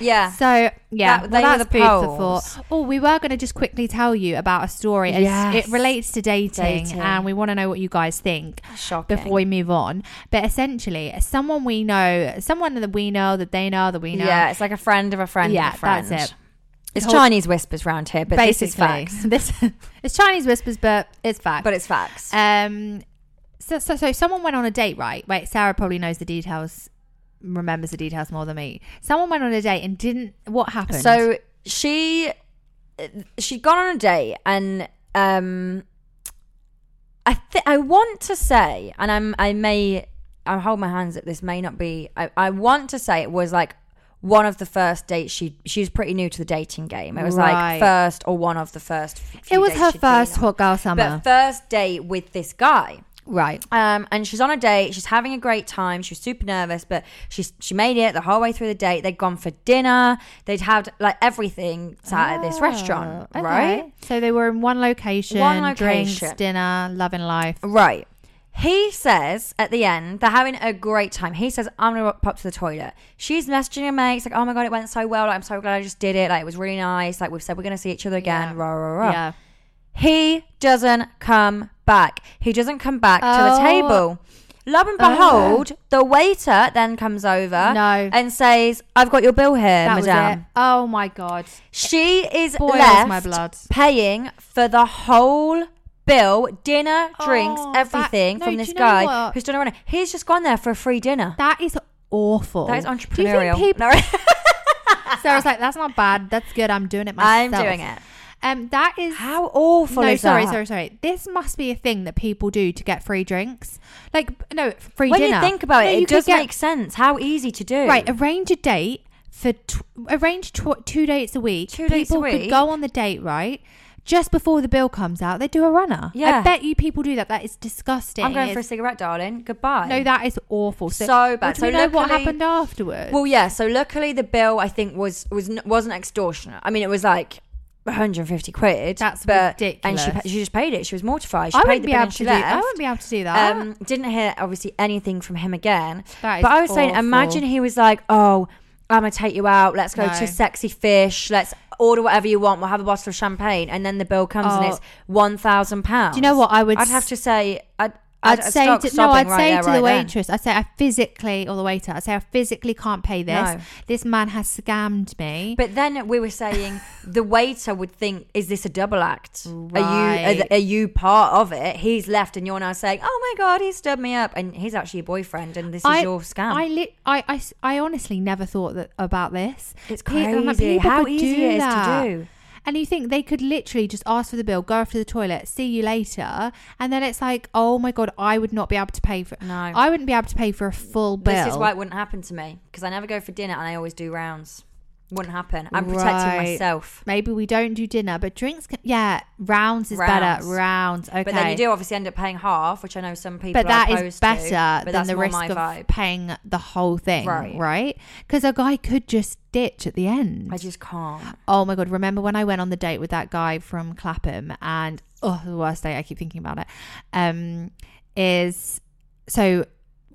yeah. so yeah, That- well, they were that's the food for polls. thought. Oh, we were going to just quickly tell you about a story. It's- Yes. It relates to dating, Dating. and we want to know what you guys think. Shocking. before we move on. But essentially, someone we know, someone that we know, that they know, that we know. Yeah, it's like a friend of a friend Yeah, of a friend. that's it. It's Whole- Chinese whispers round here, but this is facts. This it's Chinese whispers, but it's fact. But it's facts. um, so, so so someone went on a date, right? Wait, Sarah probably knows the details, remembers the details more than me. Someone went on a date and didn't. What happened? So she she'd gone on a date and um I th- I want to say and I'm I may I hold my hands that this may not be I, I want to say it was like one of the first dates she she was pretty new to the dating game. It was Right. like first or one of the first few it was dates her she'd been first on. hot girl summer, but first date with this guy. right? Um, and she's on a date. She's having a great time. She was super nervous, but she's she made it the whole way through the date. They'd gone for dinner. They'd had like everything sat at this restaurant, Oh, okay. right? So they were in one location, One drinks, location. dinner, loving life. Right. He says at the end they're having a great time. He says, "I'm gonna pop to the toilet." She's messaging her mates like, "Oh my god, it went so well! Like, I'm so glad I just did it. Like, it was really nice. Like, we've said we're gonna see each other again." Yeah. Rah rah rah. Yeah. He doesn't come back. He doesn't come back to the Oh. table. Lo and Oh. behold, the waiter then comes over No. and says, I've got your bill here, That madame. Oh my god. She is Boils left my blood. paying for the whole bill, dinner, drinks, Oh, that- everything no, from do this you know guy what? who's done a runner. He's just gone there for a free dinner. That is awful. That is Do you think entrepreneurial. people- No. Sarah's like, that's not bad. That's good. I'm doing it myself. I'm myself. doing it. Um, that is. How awful no, is sorry, that? sorry, sorry. This must be a thing that people do to get free drinks. Like, no, free When dinner. you think about No, it, you it could does get- make sense. How easy to do. Right, arrange a date for tw- arrange tw- two dates a week. Two dates a people could week? go on the date right just before the bill comes out. They do a runner. Yeah. I bet you people do that. That is disgusting. I'm going for a It's- cigarette, darling. Goodbye. no, that is awful. So well, bad. do So we know what luckily- happened afterwards? Well, yeah. So luckily, the bill I think was was n- wasn't extortionate. I mean, it was like 150 quid. That's And ridiculous. she pa- she just paid it. She was mortified. She I paid wouldn't the be bill able and to she do. left. I wouldn't be able to do that. Um, didn't hear obviously anything from him again. That is but I was saying, awful. imagine he was like, "Oh, I'm gonna take you out. Let's go No. to Sexy Fish. Let's order whatever you want. We'll have a bottle of champagne." And then the bill comes and Oh. it's one thousand pounds. Do you know what I would? I'd have to say, I'd. I'd, I'd say to, no, I'd right say there, to right the waitress, I say I physically or the waiter, I say I physically can't pay this. No. This man has scammed me. But then we were saying the waiter would think, "Is this a double act? Are you are, are you part of it?" He's left, and you're now saying, "Oh my god, he stood me up," and he's actually your boyfriend, and this is I, your scam. I, li- I, I, I honestly never thought that about this. it's Pe- I'm like, crazy people how easy do it is that. to do. And you think they could literally just ask for the bill, go off to the toilet, see you later, and then it's like, oh my god, I would not be able to pay for. No. I wouldn't be able to pay for a full bill. This is why it wouldn't happen to me because I never go for dinner and I always do rounds. Wouldn't happen. I'm protecting Right. myself. Maybe we don't do dinner, but drinks. Can, yeah, rounds is better. Rounds. Rounds. Okay. But then you do obviously end up paying half, which I know some people. but that is better to, than but that's the risk of vibe. paying the whole thing, Right. right? Because a guy could just ditch at the end. I just can't. oh my god! Remember when I went on the date with that guy from Clapham, and oh, the worst day. I keep thinking about it. Um, is so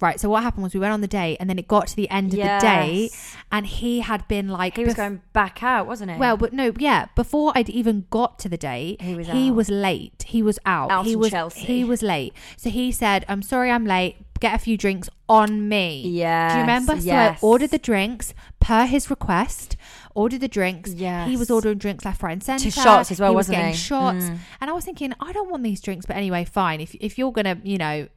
right. So what happened was we went on the date, and then it got to the end of the date, and he had been like, He was bef- going back out, wasn't he? well, but no, yeah. Before I'd even got to the date, He was he out. was late. He was out. Out he in was Chelsea. he was late. So he said, "I'm sorry, I'm late. Get a few drinks on me." yeah. Do you remember? So I ordered the drinks per his request. Ordered the drinks. Yes. He was ordering drinks left, right, and centre. shots as well, he was wasn't getting he? shots. Mm. And I was thinking, I don't want these drinks, but anyway, fine. If if you're gonna, you know.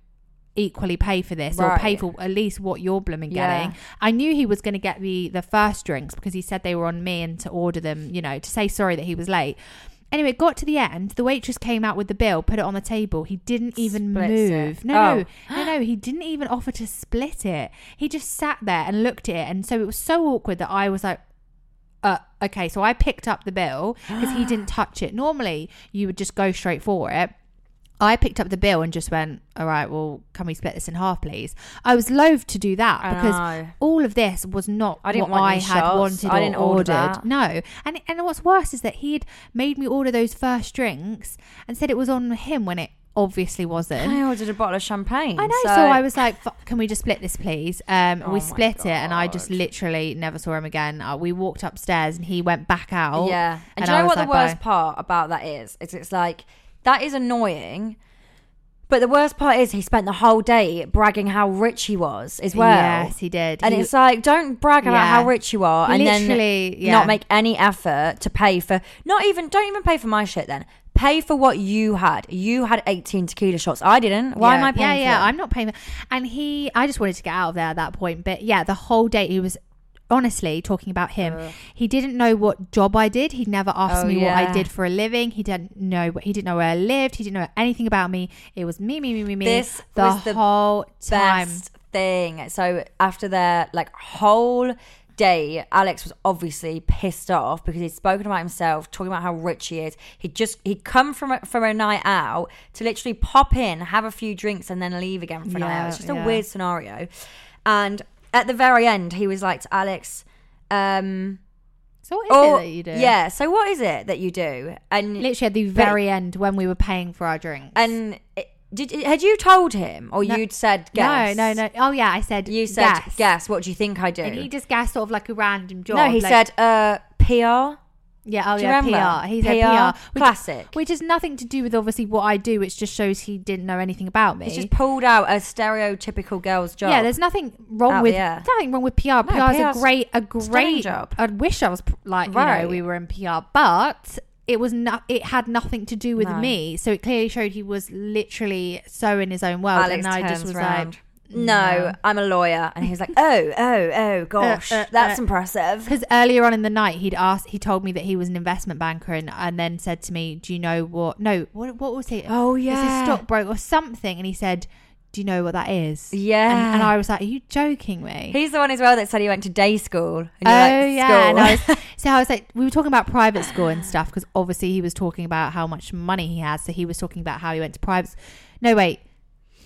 Equally pay for this or pay for at least what you're blooming Yeah. getting. I knew he was going to get the the first drinks because he said they were on me and to order them, you know, to say sorry that he was late. Anyway, it got to the end. The waitress came out with the bill, put it on the table. He didn't even Splits move. it. No, Oh. no, no, no. He didn't even offer to split it. He just sat there and looked at it, and so it was so awkward that I was like, uh, okay, so I picked up the bill because he didn't touch it. Normally, you would just go straight for it. I picked up the bill and just went, all right, well, can we split this in half, please? I was loath to do that I because know. all of this was not I what I had shots. wanted I or didn't order ordered. that. No, and and what's worse is that he had made me order those first drinks and said it was on him when it obviously wasn't. I ordered a bottle of champagne. I know. So, I was like, "F- "Can we just split this, please?" Um, Oh we split it, and I just literally never saw him again. Uh, we walked upstairs, and he went back out. Yeah. And, and do you know what the worst bye. part about that is? Is it's like that is annoying. But the worst part is he spent the whole day bragging how rich he was as well. Yes, he did. And He- it's like, don't brag about Yeah. how rich you are and Literally, then yeah. not make any effort to pay for, not even, don't even pay for my shit then. Pay for what you had. You had 18 tequila shots. I didn't. Why yeah, am I paying Yeah, yeah. I'm not paying. And he, I just wanted to get out of there at that point. But yeah, the whole day he was honestly talking about him. Uh. He didn't know what job I did. He never asked Oh, me what I did for a living. He didn't know. He didn't know where I lived. He didn't know anything about me. It was me, me, me, me, me. This the was the whole time. best thing. So after their like whole day, Alex was obviously pissed off because he'd spoken about himself, talking about how rich he is. He'd just he'd come from a, from a night out to literally pop in, have a few drinks, and then leave again for a night out. Yeah, It's just yeah. a weird scenario. And at the very end, he was like to Alex. Um, So what is or- it that you do? Yeah. So what is it that you do? And Literally at the very end when we were paying for our drinks. and it- did had you told him or No. you'd said guess? no, no, no. Oh yeah, I said You said guess. guess. What do you think I do? And he just guessed sort of like a random job. no, he like- said uh, PR. Yeah, oh Do yeah, remember? PR. He said PR, PR. Which, classic. Which has nothing to do with obviously what I do, which just shows he didn't know anything about me. He's just pulled out a stereotypical girl's job. yeah, there's nothing wrong with nothing wrong with PR. PR is a great a great job. I wish I was like you know we were in PR, but it was not. It had nothing to do with No. me. So it clearly showed he was literally so in his own world, Alex and I just was round. like. No, I'm a lawyer, and he was like, "Oh, oh, oh, gosh, uh, that's uh. impressive." Because earlier on in the night, he'd asked, he told me that he was an investment banker, and, and then said to me, "Do you know what? No, what what was he? Oh was yeah, a stockbroker or something?" And he said, "Do you know what that is?" Yeah. and, and I was like, "Are you joking me?" He's the one as well that said he went to day school. And oh you're like, yeah, and I was, so I was like, we were talking about private school and stuff because obviously he was talking about how much money he has, so he was talking about how he went to private. s- No, wait,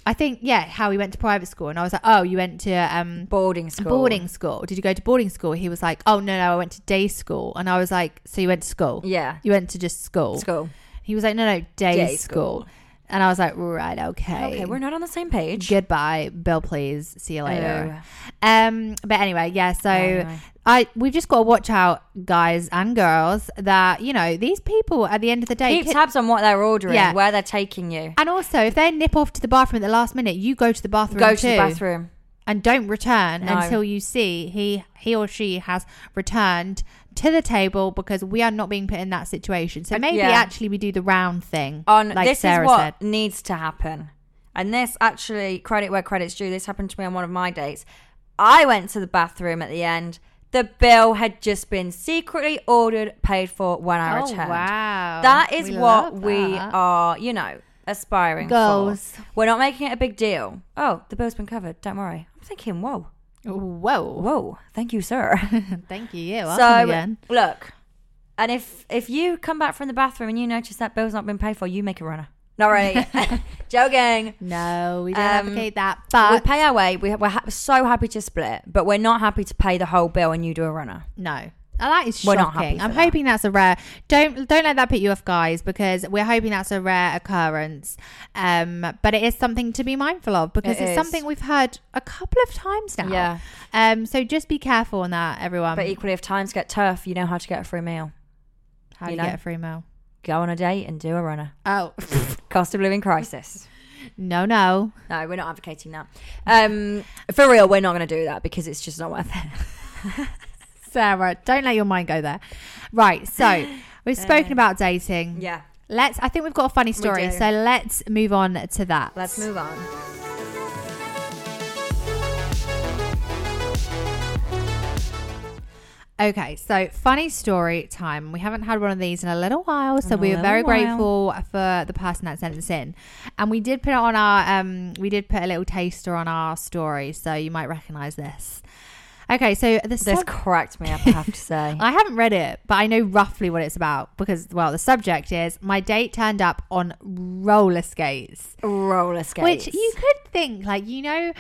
I think yeah, how he went to private school, and I was like, oh, you went to um boarding school. boarding school. Did you go to boarding school? He was like, oh no, no, I went to day school, and I was like, so you went to school? Yeah, You went to just school? school. He was like, no, no, day, Day school. school. And I was like, right, okay, Okay, we're not on the same page. goodbye, bill, please, see you later. Oh. Um, but anyway, yeah. So Anyway. I we've just got to watch out, guys and girls, that you know these people at the end of the day. Keep tabs on what they're ordering, Yeah. where they're taking you. and also, if they nip off to the bathroom at the last minute, you go to the bathroom Go to too, the bathroom. and don't return No. until you see he he or she has returned to the table because we are not being put in that situation. So maybe yeah. actually we do the round thing. on like this Sarah is what said. needs to happen and this actually credit where credit's due this happened to me on one of my dates i went to the bathroom at the end the bill had just been secretly ordered paid for when i Oh returned wow, that is We what we that. are you know aspiring Goals. for we're not making it a big deal oh the bill's been covered don't worry i'm thinking whoa Whoa, whoa thank you sir thank you. Yeah, Welcome so again. look and if if you come back from the bathroom and you notice that bill's not been paid for you make a runner not really joking No, we don't Um, advocate that. But we pay our way. We, we're ha- so happy to split, but we're not happy to pay the whole bill and you do a runner. no. Oh, that is shocking. not happy for I'm that. hoping that's a rare. Don't don't let that put you off, guys, because we're hoping that's a rare occurrence. Um, but it is something to be mindful of because It it's is. something we've heard a couple of times now. Yeah. Um. So just be careful on that, everyone. But equally, if times get tough, you know how to get a free meal. How do you you know. get a free meal? Go on a date and do a runner. Oh Cost of living crisis. no, no. No, we're not advocating that. Um, for real, we're not going to do that because it's just not worth it. Sarah, don't let your mind go there. Right. So we've spoken about dating. Yeah. Let's. I think we've got a funny story. So let's move on to that. Let's move on. Okay, so funny story time. We haven't had one of these in a little while, so In we are very little grateful for the person that sent this in. And we did put it on our, um, we did put a little taster on our story, so you might recognize this. Okay, so the This cracked me up, I have to say. I haven't read it, but I know roughly what it's about because, well, the subject is my date turned up on roller skates, Roller skates. which you could think, like, you know,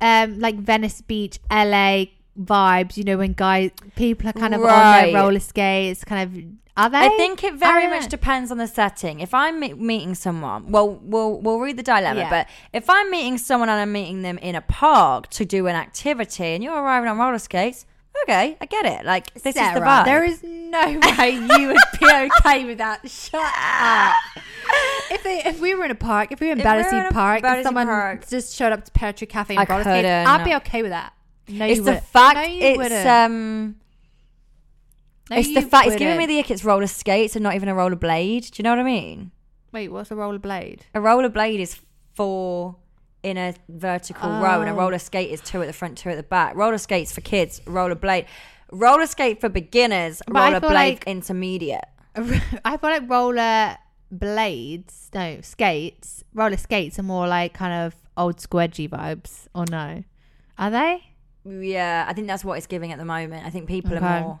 um, like Venice Beach, LA vibes, you know, when guys, people are kind of on their roller skates, kind of, are they? I think it very much depends on the setting. If I'm me- meeting someone, well, we'll we'll read the dilemma. Yeah. But if I'm meeting someone and I'm meeting them in a park to do an activity, and you're arriving on roller skates, okay, I get it. Like this is the Sarah, vibe. There is no way you would be okay with that. Shut up. If they, if we were in a park, if we were in If we were Battersea in Park, and someone Park. just showed up to Pear Tree Cafe and I roller skates, couldn't. I'd be okay with that. No, it's you the wouldn't. fact. No, you it's wouldn't. um. No, it's the fact. It's giving me the ick. It's roller skates and not even a roller blade. Do you know what I mean? Wait, what's a roller blade? A roller blade is four in a vertical row, and a Oh. roller skate is two at the front, two at the back. Roller skates for kids, roller blade. Roller skate for beginners, But I roller feel blade like- intermediate. I feel like roller blades, no skates, roller skates are more like kind of old school edgy vibes, or no? Are they? Yeah, I think that's what it's giving at the moment. I think people Okay. are more.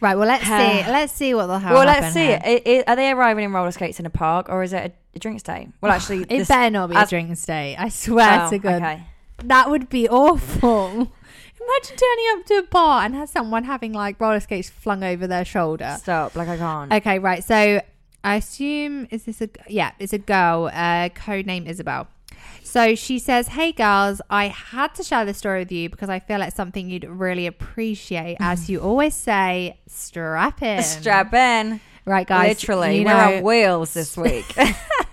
Right. Well, let's see. Let's see what the hell. well, let's see. here. I- I- are they arriving in roller skates in a park, or is it a, a drinks day? Well, actually, It this- better not be a drinking stay. I swear oh, to God. Okay. That would be awful. Imagine turning up to a bar and has someone having like roller skates flung over their shoulder. Stop. Like I can't. Okay, right. So I assume is this a yeah? It's a girl. Uh, code name Isabel. So she says, "Hey girls, I had to share this story with you because I feel like something you'd really appreciate. As mm. you always say, strap in. Strap in. right, guys. Literally, you we're know- on wheels this week.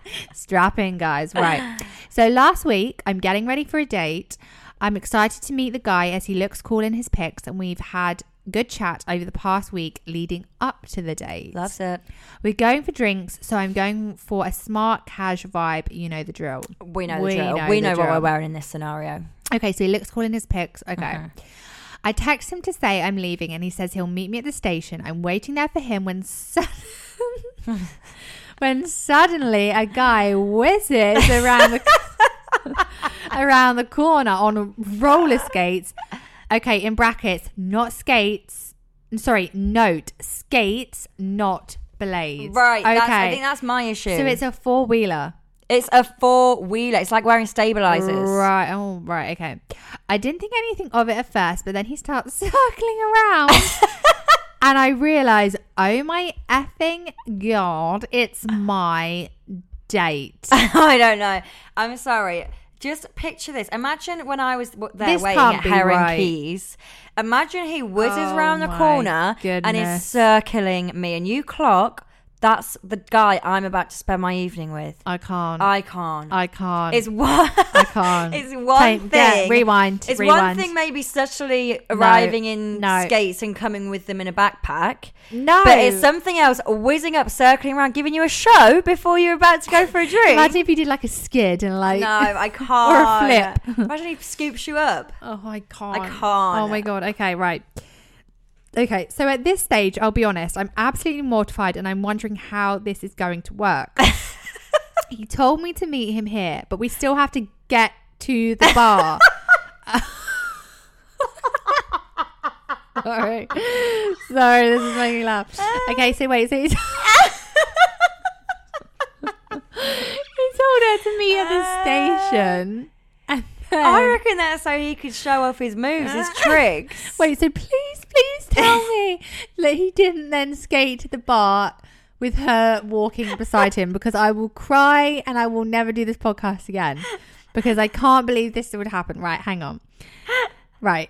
Strap in, guys. Right. so last week, I'm getting ready for a date. I'm excited to meet the guy as he looks cool in his pics, and we've had good chat over the past week leading up to the date. That's it. We're going for drinks, so I'm going for a smart cash vibe. You know the drill. We know We the drill. know we know what drill. we're wearing in this scenario. Okay, so he looks cool in his pics. Okay. Mhm. I text him to say I'm leaving, and he says he'll meet me at the station. I'm waiting there for him when su- when suddenly a guy whizzes around the around the corner on roller skates. Okay, in brackets, not skates. Mm, sorry, note skates, not blades. Right. Okay. That's, I think that's my issue. so it's a four wheeler. It's a four wheeler. It's like wearing stabilizers. Right. Oh, right. Okay. I didn't think anything of it at first, but then he starts circling around. and I realize, oh my effing God, it's my date. I don't know. I'm sorry. Just picture this. Imagine when I was w- there This waiting can't at be Heron right. Quays. Imagine he whizzes Oh round the my corner and goodness. is circling me, and you clock. That's the guy I'm about to spend my evening with. I can't. I can't. I can't. it's one. I can't. It's one yeah, thing. rewind. It's rewind. one thing, maybe subtly arriving in no. skates and coming with them in a backpack. No. But it's something else, whizzing up, circling around, giving you a show before you're about to go for a drink. Imagine if you did like a skid and like. no, I can't. Or a flip. Imagine he scoops you up. Oh, I can't. I can't. Oh my god. Okay, right. Okay, so at this stage, I'll be honest, I'm absolutely mortified and I'm wondering how this is going to work. he told me to meet him here, but we still have to get to the bar. Sorry. Sorry, this is making me laugh. Okay, so wait, so he's he told her to meet at the uh, station. I reckon that's so he could show off his moves, his tricks. Wait, so please, please tell me that he didn't then skate to the bar with her walking beside him because I will cry and I will never do this podcast again because I can't believe this would happen. Right, hang on. Right.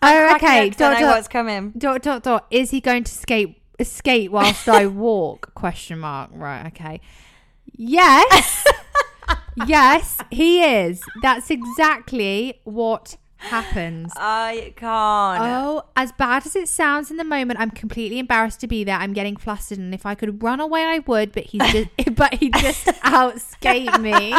Oh, okay. up 'cause I Dot, know dot, what's coming. dot, dot, dot. Is he going to skate skate whilst I walk? Question mark. Right. Okay. Yes. Yes, he is. That's exactly what happens. I can't. Oh, as bad as it sounds in the moment, I'm completely embarrassed to be there. I'm getting flustered, and if I could run away, I would. But he's just, but he just outskate me.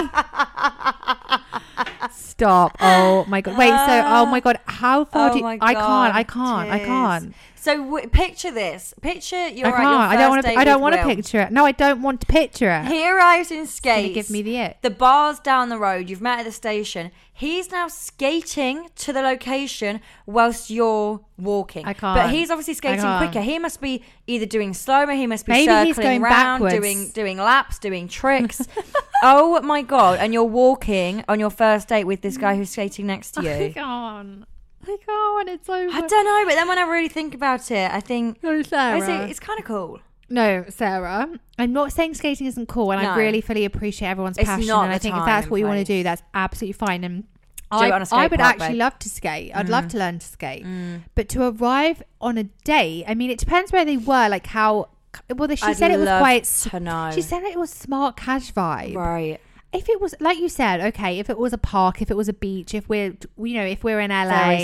Stop! Oh my god! Wait. So, oh my god! How far Oh do you, I can't? I can't. I can't. So w- picture this. Picture you're I can't. I don't want to. I don't want to picture it. No, I don't want to picture it. He arrives in skates. give me the it. The bar's down the road. You've met at the station. He's now skating to the location whilst you're walking. I can't. But he's obviously skating quicker. He must be either doing slow mo. He must be Maybe he's circling going round, backwards. doing doing laps, doing tricks. oh my god! And you're walking on your first date with this guy mm. who's skating next to I you. can't. I can't. It's so. I don't know, but then when I really think about it, I think No, I Sarah. it's kind of cool. No, Sarah. I'm not saying skating isn't cool, and I really fully appreciate everyone's It's passion. not And I think if that's what you want to do, that's absolutely fine. And I, it on a skate I would park, actually babe. love to skate. I'd love to learn to skate. Mm. But to arrive on a date, I mean, it depends where they were. Like how. Well, she I'd said it was quite. to know. She said it was smart cash vibe. right. If it was like you said, okay, if it was a park, if it was a beach, if we're you know, if we're in LA,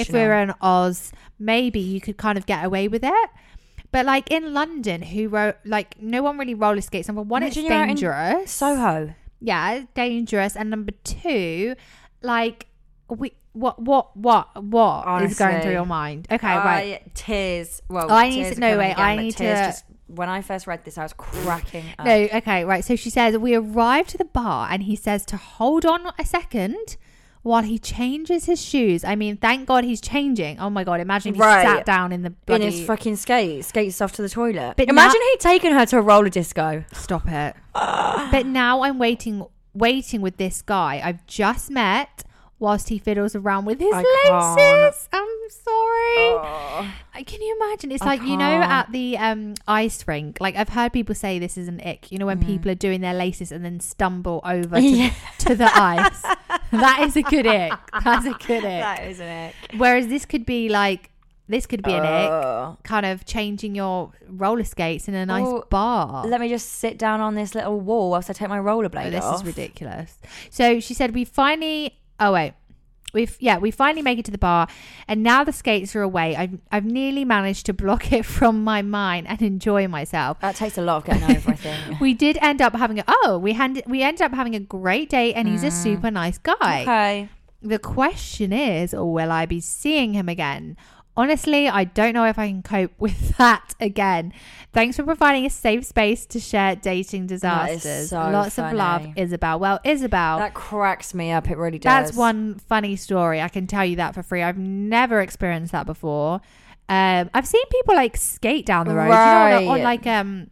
if we're in Oz, maybe you could kind of get away with it. But like in London, who wrote like no one really roller skates. Number one, Imagine it's you're out in dangerous. Soho. yeah, dangerous. And number two, like we what what what what is going through your mind? Okay, right. Tears. Well, I need to- no, way. I need to- Just, when I first read this, I was cracking up. No, okay, right. So she says we arrive to the bar and he says to hold on a second while he changes his shoes. I mean, thank God he's changing. Oh my God, imagine if he Right. sat down in the in bloody... his fucking skates, skates off to the toilet. But Imagine he'd taken her to a roller disco. Stop it. Ah. but now I'm waiting, waiting with this guy I've just met whilst he fiddles around with his I laces. I'm sorry. Oh. Uh, Can you imagine? It's I like you know at the um ice rink. Like I've heard people say this is an ick. You know when people are doing their laces and then stumble over to, Mm. Yeah. to the ice. that is a good ick. That's a good ick. That is an ick. Whereas this could be like this could be an ick. Oh. Kind of changing your roller skates in a nice bar. Let me just sit down on this little wall whilst I take my rollerblade Oh, this off. is ridiculous. So she said we finally. Oh wait. We've yeah, we finally make it to the bar, and now the skates are away. I've I've nearly managed to block it from my mind and enjoy myself. That takes a lot of getting over, I think. We did end up having a oh we hand, we ended up having a great day, and he's a mm. super nice guy. okay. The question is, will I be seeing him again? Honestly, I don't know if I can cope with that again. Thanks for providing a safe space to share dating disasters. so Lots of love, funny. Isabel. Well, Isabel, That cracks me up. It really does. that's one funny story. I can tell you that for free. I've never experienced that before. Um, I've seen people like skate down the road, you know, on, on like um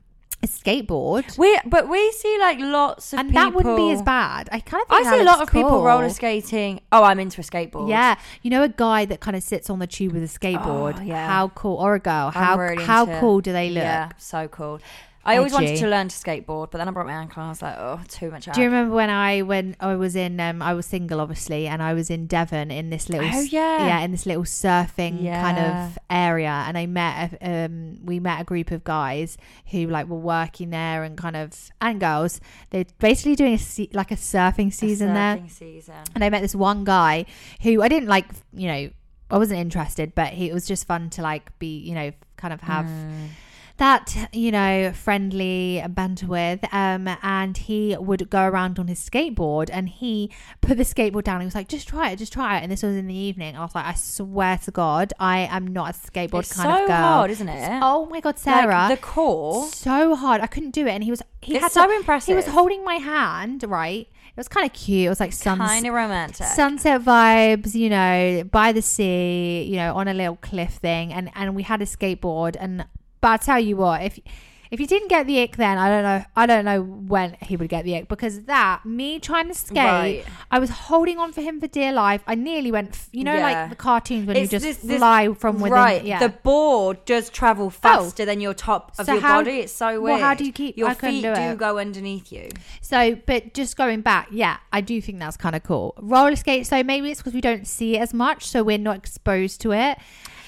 a skateboard, We, but we see like lots of and people. that wouldn't be as bad. I kind of I see a lot of people cool. roller skating. Oh, I'm into a skateboard. Yeah, you know a guy that kind of sits on the tube with a oh, skateboard. Oh, yeah. How cool, or a girl. I'm How really how cool do they look? Yeah, so cool. I always wanted to learn to skateboard, but then I broke my ankle and I was like, oh, too much. Do you remember when I when I was in um I was single obviously and I was in Devon in this little Oh, yeah. yeah in this little surfing kind of area and I met a, um we met a group of guys who like were working there and kind of and girls they're basically doing a se- like a surfing A season there season. and I met this one guy who I didn't like you know I wasn't interested but he it was just fun to like be you know kind of have Mm. That you know friendly banter with um and he would go around on his skateboard and he put the skateboard down. He was like just try it just try it. And this was in the evening. I was like i swear to god i am not a skateboard It's kind so of girl. hard, isn't it? oh my god sarah. Like, the core. so hard. I couldn't do it. And he was he It's had so to, impressive. he was holding my hand right? It was kind of cute. It was like sun Kind of romantic. sunset vibes you know by the sea you know on a little cliff thing. And and we had a skateboard and but i tell you what if if you didn't get the ick then i don't know i don't know when he would get the ick because that me trying to skate Right. i was holding on for him for dear life i nearly went you know Yeah. like the cartoons when It's you just this- this- fly from within right. yeah The board does travel faster than your top of So your how- body. It's so well, weird. how do you keep- your I feet do do, go underneath you? So, but just going back, yeah, I do think that's kind of cool. Roller skate. so maybe it's because we don't see it as much, so we're not exposed to it.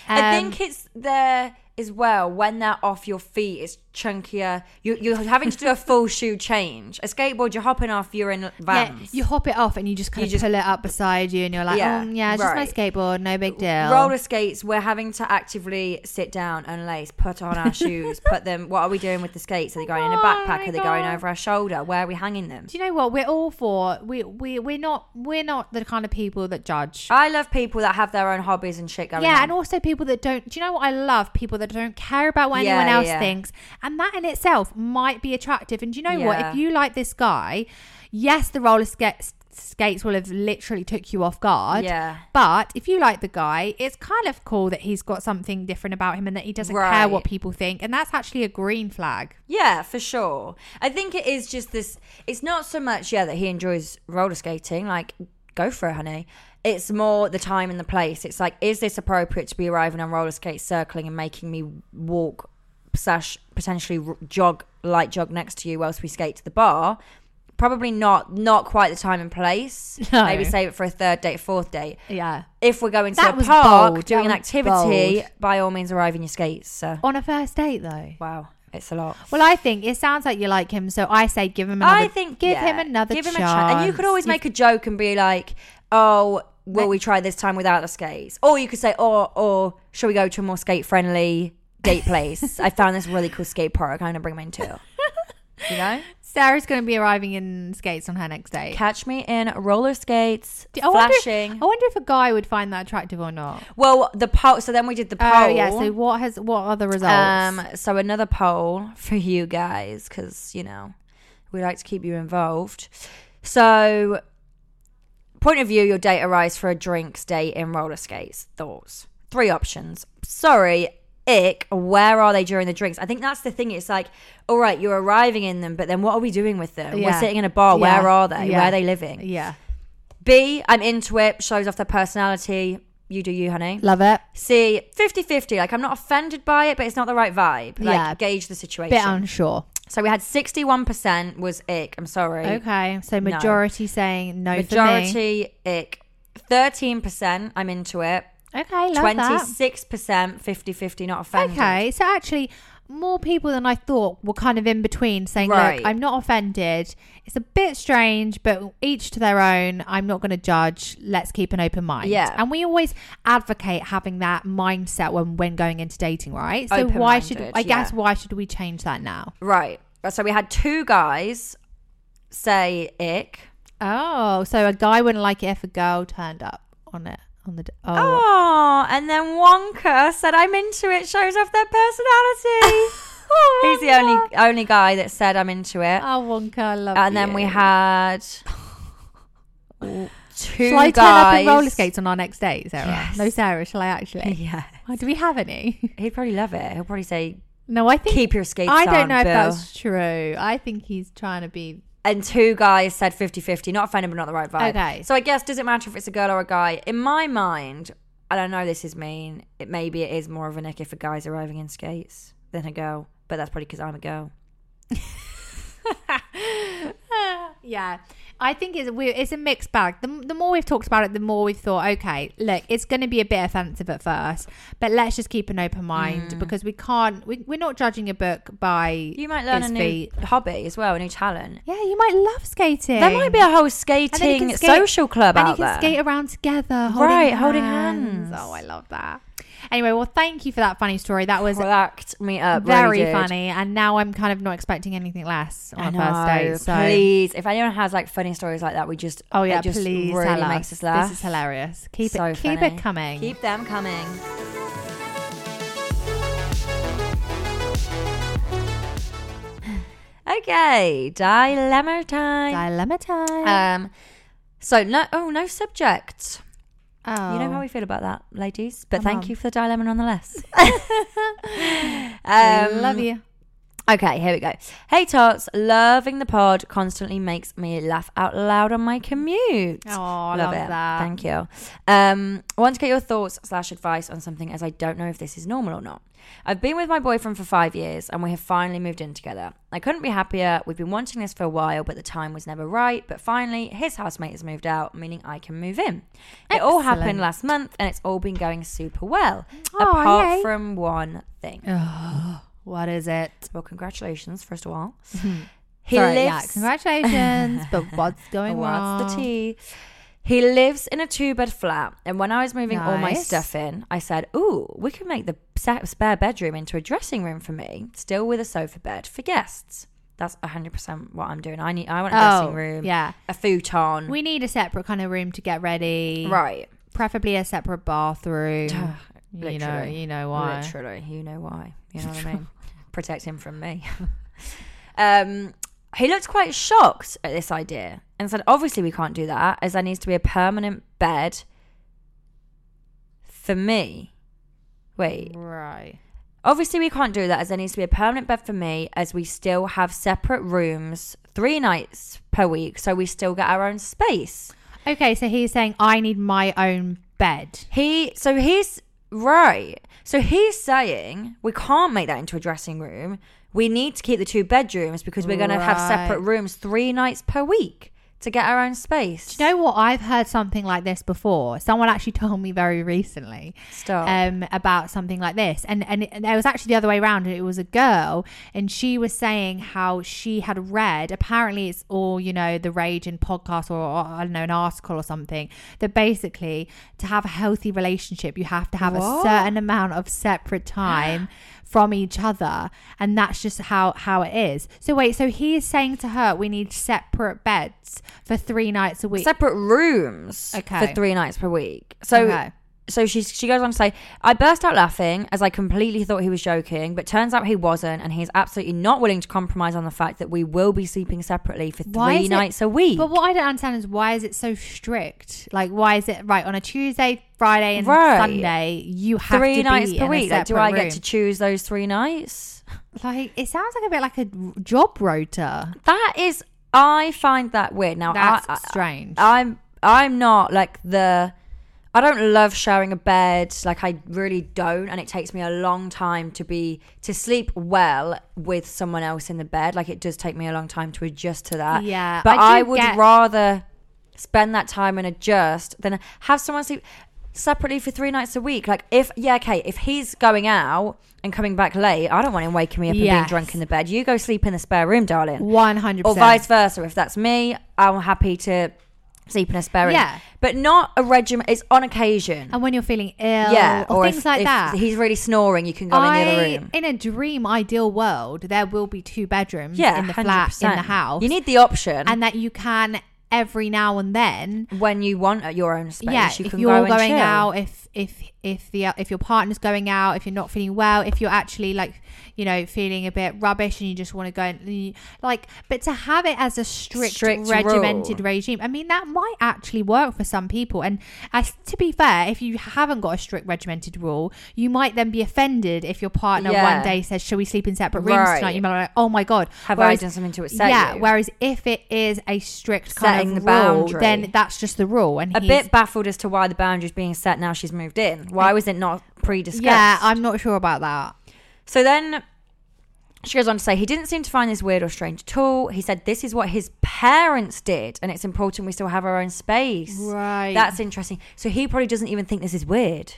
I Um, think it's there as well when they're off your feet. It's chunkier. You, you're having to do a full shoe change. A skateboard, you're hopping off, you're in Yeah, vans. you hop it off and you just kind of just- pull it up beside you, and you're like, Yeah, oh yeah, it's just my skateboard, no big deal. Roller skates, we're having to actively sit down, unlace, put on our shoes, put them. What are we doing with the skates? Are they oh going in a Oh backpack? Are they going over our shoulder? Where are we hanging them? Do you know what? We're all for we we we're not we're not the kind of people that judge. I love people that have their own hobbies and shit going yeah, on. and also people that don't. Do you know what I love? People that don't care about what Yeah, anyone else yeah. thinks, and that in itself might be attractive. And do you know what? If you like this guy, yes, the roller ska- skates will have literally took you off guard. Yeah. But if you like the guy, it's kind of cool that he's got something different about him and that he doesn't care what people think, and that's actually a green flag. Yeah, for sure. I think it is just this. It's not so much, yeah, that he enjoys roller skating. Like, go for it, honey. It's more the time and the place. It's like, is this appropriate to be arriving on roller skates, circling and making me walk, slash, potentially jog, light jog next to you whilst we skate to the bar? Probably not. Not quite the time and place. No. Maybe save it for a third date, fourth date. Yeah. If we're going to That a park bold. doing That an activity, bold. by all means, arrive in your skates. So, On a first date, though. wow, it's a lot. Well, I think it sounds like you like him, so I say give him another. I think give yeah, him another give him chance. a chance. And you could always make a joke and be like, "Oh, will we try this time without the skates?" Or you could say, "Oh, or shall we go to a more skate friendly date place? I found this really cool skate park. I'm gonna bring mine too." You know, Sarah's going to be arriving in skates on her next date. catch me in roller skates, I wonder, flashing. I wonder if a guy would find that attractive or not. Well, the poll. So then we did the poll. Oh yeah. So what has what are the results? Um, so another poll for you guys because you know we like to keep you involved. So, point of view: your date arrives for a drinks date in roller skates. Thoughts? Three options. Sorry, ick. Where are they during the drinks? I think that's the thing. It's like, all right, you're arriving in them, but then what are we doing with them? Yeah. We're sitting in a bar. Yeah. Where are they? Yeah. Where are they living? yeah, B, I'm into it. Shows off their personality. You do you, honey. love it. See, 50 50. Like, I'm not offended by it, but it's not the right vibe. Like, Yeah. gauge the situation. Bit unsure. so, we had 61% was ick. I'm sorry. Okay, so majority saying no. Majority ick. 13%, I'm into it. Okay, love that. 26%, 50 50, not offended. Okay, so actually, more people than I thought were kind of in between saying, Right. Look, I'm not offended. It's a bit strange, but each to their own. I'm not going to judge. Let's keep an open mind. Yeah. And we always advocate having that mindset when, when going into dating, right? So why should, Open-minded, I guess, yeah. why should we change that now? Right. So, we had two guys say ick. Oh, so a guy wouldn't like it if a girl turned up on it. On the, d- oh. Oh, and then Wonka said, I'm into it. Shows off their personality. Oh, he's the only only guy that said, I'm into it. Oh, Wonka, I love and then we had two Shall I turn up guys. in roller skates on our next date, Sarah? Yes. No, Sarah, shall I actually? Yeah, Oh, do we have any? he'd probably love it. He'll probably say, No, I think "Keep your skates I don't know if that's true. I think he's trying to be. And two guys said 50-50, not offended, but not the right vibe. Okay. So I guess does it matter if it's a girl or a guy? In my mind, and I know this is mean. It maybe it is more of a nick if a guy's arriving in skates than a girl, but that's probably because I'm a girl. yeah, I think it's we it's a mixed bag. The, the more we've talked about it, the more we've thought, okay, look, it's going to be a bit offensive at first, but let's just keep an open mind mm. because we can't. We, we're not judging a book by You might learn a new feet. hobby as well, a new talent. Yeah, you might love skating. There might be a whole And skating skate- social club and out you can there. skate around together, holding Right, hands. holding hands. Oh, I love that. Anyway, well, thank you for that funny story. That was Cracked me up. very really funny, and now I'm kind of not expecting anything less on I know, first date. So, please, if anyone has like funny stories like that, we just oh yeah, just please really tell makes us. us laugh. This is hilarious. Keep So it, keep funny. it coming. Keep them coming. Okay, dilemma time. Dilemma time. um, so no, oh no subject. Oh, You know how we feel about that, ladies. But Come thank on. you for the dilemma nonetheless. I um, love you. Okay, here we go. Hey Tots, loving the pod constantly makes me laugh out loud on my commute. Oh, I love, that. Thank you. Um, I want to get your thoughts slash advice on something as I don't know if this is normal or not. I've been with my boyfriend for five years and we have finally moved in together. I couldn't be happier. We've been wanting this for a while, but the time was never right. But finally, his housemate has moved out, meaning I can move in. It all happened last month and it's all been going super well, Oh, apart yay. from one thing. What is it? Well, congratulations, first of all. Mm-hmm. He Sorry, yeah, congratulations. but what's going What's wrong? the tea? He lives in a two bed flat. And when I was moving all my stuff in, I said, Ooh, we could make the spare bedroom into a dressing room for me, still with a sofa bed for guests. That's 100% what I'm doing. I need. I want a dressing oh, room, Oh, Yeah. a futon. We need a separate kind of room to get ready. right. Preferably a separate bathroom. you know, you know why. Literally, you know why. You know what I mean? Protect him from me. um, he looked quite shocked at this idea and said, obviously, we can't do that as there needs to be a permanent bed for me. Wait. Right. Obviously, we can't do that as there needs to be a permanent bed for me as we still have separate rooms three nights per week. So we still get our own space. Okay, so he's saying I need my own bed. He so he's right. So he's saying we can't make that into a dressing room. We need to keep the two bedrooms because we're going to have separate rooms three nights per week to get our own space. Do you know what? I've heard something like this before. Someone actually told me very recently um, about something like this, and and it, it was actually the other way around. It was a girl, and she was saying how she had read. Apparently, it's all you know, the rage in podcast or, or I don't know, an article or something. That basically, to have a healthy relationship, you have to have a certain amount of separate time. From each other, and that's just how how it is. So wait, so he is saying to her, we need separate beds for three nights a week. separate rooms Okay. for three nights per week. So Okay. So she she goes on to say, I burst out laughing as I completely thought he was joking, but turns out he wasn't, and he's absolutely not willing to compromise on the fact that we will be sleeping separately for Why three it- nights a week. But what I don't understand is why is it so strict? Like, why is it right on a Tuesday, Friday, and Right. Sunday? You have three to nights be per week. Like, do I get room. to choose those three nights? Like, it sounds like a bit like a job rota. That is, I find that weird. Now, That's I, I, strange. I'm I'm not like the. I don't love sharing a bed. Like I really don't, and it takes me a long time to be to sleep well with someone else in the bed. Like it does take me a long time to adjust to that. Yeah, but I I, would get- rather spend that time and adjust than have someone sleep separately for three nights a week. Like if yeah, okay, if he's going out and coming back late, I don't want him waking me up and being drunk in the bed. You go sleep in the spare room, darling One hundred or vice versa. If that's me, I'm happy to sleep in a spare. Yeah. but not a regimen. It's on occasion. And when you're feeling ill, yeah, or, if- things like if that. He's really snoring. You can go in the other room. in a dream ideal world, there will be two bedrooms Yeah, in the flat in the house, You need the option, and that you can every now and then when you want at your own space. yeah, you if you're go going chill. out, if if if the if your partner's going out, if you're not feeling well, if you're actually like you know feeling a bit rubbish and you just want to go and like, but to have it as a strict, Strict regimented rule. regime, I mean that might actually work for some people. And as to be fair, if you haven't got a strict regimented rule, you might then be offended if your partner Yeah. one day says, "Shall we sleep in separate rooms Right. tonight?" You might be like, "Oh my god, Have Whereas- I done something to upset yeah, you? whereas if it is a strict kind Setting of the rule, boundary. then that's just the rule. And a he's- bit baffled as to why the boundary's being set now she's moved in. Why was it not pre-discussed? Yeah, I'm not sure about that. So then she goes on to say he didn't seem to find this weird or strange at all. He said this is what his parents did, and it's important we still have our own space. Right. That's interesting. So he probably doesn't even think this is weird.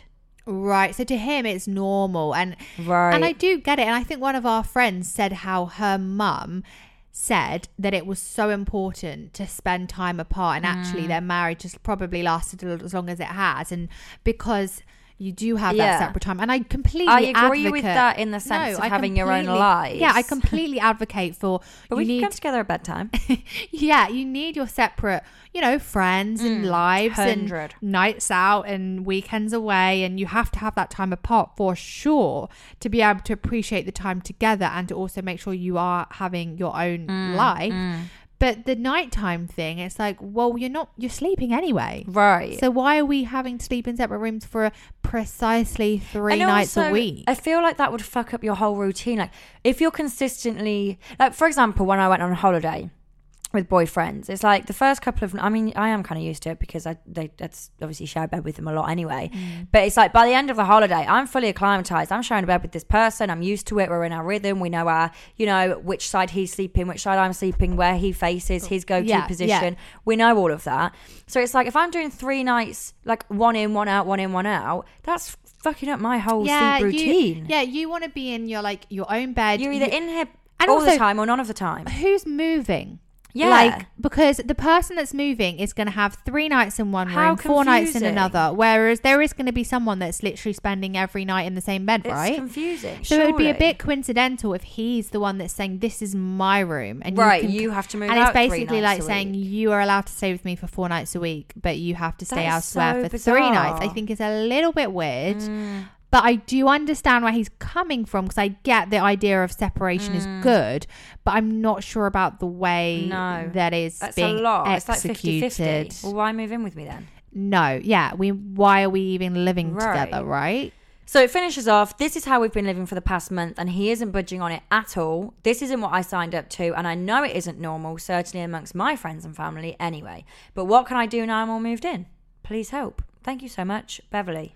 right. So to him, it's normal, and Right. and I do get it. And I think one of our friends said how her mum said that it was so important to spend time apart, and Mm. actually their marriage has probably lasted as long as it has, and because. You do have Yeah. that separate time, and I completely. I agree with advocate- that in the sense of I having your own life. Yeah, I completely advocate for. but you we need can come together at bedtime. yeah, you need your separate, you know, friends and mm, lives and nights out and weekends away. And you have to have that time apart for sure to be able to appreciate the time together and to also make sure you are having your own mm, life. Mm. But the nighttime thing, it's like, well, you're not, you're sleeping anyway. right. So why are we having to sleep in separate rooms for precisely three And nights a week? I feel like that would fuck up your whole routine. Like if you're consistently like for example, when I went on holiday, with boyfriends. It's like the first couple of I mean, I am kind of used to it because I they that's obviously share a bed with them a lot anyway. Mm. But it's like by the end of the holiday, I'm fully acclimatized. I'm sharing a bed with this person. I'm used to it. We're in our rhythm. We know our, you know, which side he's sleeping, which side I'm sleeping, where he faces, his go-to Yeah, position. We know all of that. So it's like if I'm doing three nights, like one in, one out, one in, one out, that's fucking up my whole sleep you, routine. yeah, you want to be in your like your own bed. You're either You- in here And all also- the time or none of the time. who's moving. Yeah. Like because the person that's moving is going to have three nights in one How room, four nights in confusing. another, whereas there is going to be someone that's literally spending every night in the same bed, right? It's right? confusing. so it would be a surely. bit coincidental if he's the one that's saying this is my room, and right. You, can, You have to move out. and out it's three basically nights like a saying week. you are allowed to stay with me for four nights a week, but you have to stay That is elsewhere so for three nights. I bizarre. think it's a little bit weird. Mm. Mm. But I do understand where he's coming from because I get the idea of separation is good, but I'm not sure about the way Mm. No. that is That's being a lot. It's like executed. 50 50. Well, why move in with me then? No, yeah, we. Why are we even living Right. together, right? So it finishes off. This is how we've been living for the past month, and he isn't budging on it at all. This isn't what I signed up to, and I know it isn't normal, certainly amongst my friends and family anyway. But what can I do now I'm all moved in? Please help. Thank you so much, Beverly.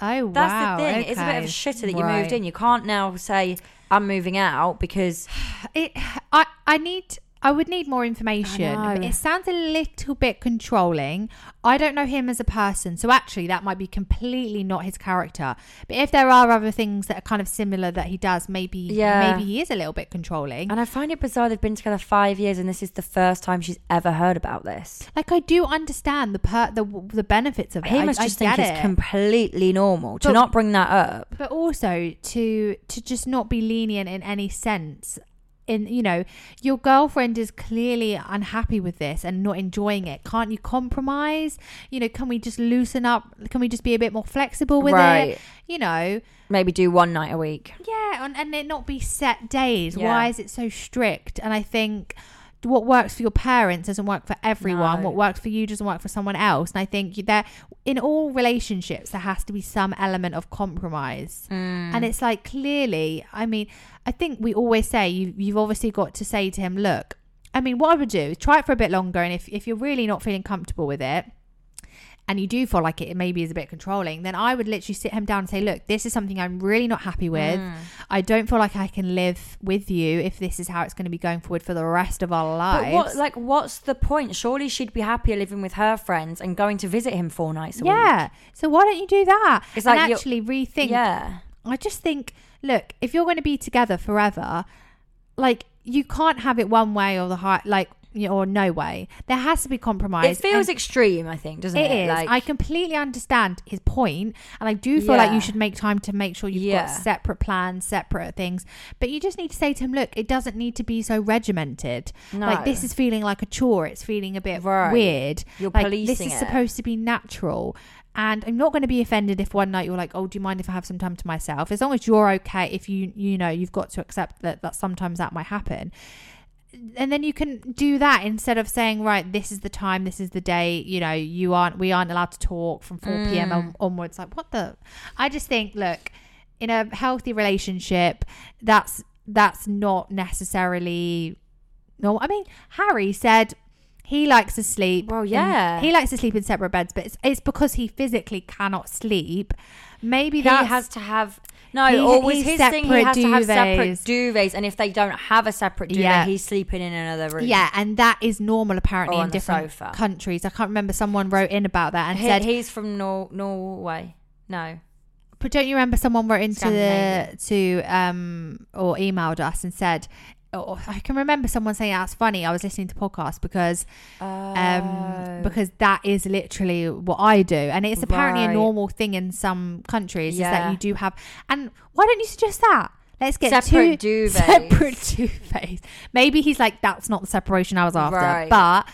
Oh That's wow, the thing. It's a bit of a shitter that you Right. moved in. You can't now say, I'm moving out because It. I. I need. I would need more information. Know. It sounds a little bit controlling. I don't know him as a person, so actually that might be completely not his character. But if there are other things that are kind of similar that he does, maybe Yeah. maybe he is a little bit controlling. And I find it bizarre they've been together five years and this is the first time she's ever heard about this. Like I do understand the per the the benefits of it. He I- must I just think get it's it. completely normal to But- not bring that up. but also to to just not be lenient in any sense in you know your girlfriend is clearly unhappy with this and not enjoying it can't you compromise you know can we just loosen up can we just be a bit more flexible with Right. it you know Maybe do one night a week. yeah and, and it not be set days Yeah. why is it so strict and i think what works for your parents doesn't work for everyone. No. What works for you doesn't work for someone else. And I think that in all relationships, there has to be some element of compromise. Mm. And it's like clearly, I mean, I think we always say you, you've obviously got to say to him, look, I mean, what I would do is try it for a bit longer. And if, if you're really not feeling comfortable with it, and you do feel like it maybe is a bit controlling, then I would literally sit him down and say, Look, this is something I'm really not happy with. Mm. I don't feel like I can live with you if this is how it's going to be going forward for the rest of our lives. But what, like, what's the point? Surely she'd be happier living with her friends and going to visit him four nights a week. yeah. So why don't you do that? It's and like actually rethink. Yeah. I just think, look, if you're going to be together forever, like you can't have it one way or the high, like you know, or no way. There has to be compromise. It feels and extreme, I think, doesn't it it? is. Like, I completely understand his point, and I do feel like you should make time to make sure you've Yeah. got separate plans, separate things. But you just need to say to him, look, it doesn't need to be so regimented. Like this is feeling like a chore. It's feeling a bit Right. weird. You're like policing this is it. supposed to be natural. And I'm not going to be offended if one night you're like, "Oh, do you mind if I have some time to myself?" As long as you're okay, if you you know you've got to accept that that sometimes that might happen, and then you can do that instead of saying, "Right, this is the time, this is the day." You know, you aren't we aren't allowed to talk from 4 p.m. Mm. on, onwards. Like, what the? I just think, look, in a healthy relationship, that's that's not necessarily no. I mean, Harry said he likes to sleep. Well, yeah. he likes to sleep in separate beds, but it's, it's because he physically cannot sleep. Maybe he that has to have no, He- he's his thing he has to have separate duvets. duvets, and if they don't have a separate duvet, Yeah. he's sleeping in another room. Yeah, and that is normal apparently Or in different sofa. countries. I can't remember. Someone wrote in about that and He- said, he's from Nor- Norway. No, But don't you remember someone wrote into the, to um or emailed us and said, oh, I can remember someone saying that's funny. I was listening to podcasts because um Oh. because that is literally what I do, and it's apparently a normal thing in some countries is that you do have. And why don't you suggest that? Let's get Separate two duvets. separate duvets. Maybe he's like, that's not the separation I was after, Right. but.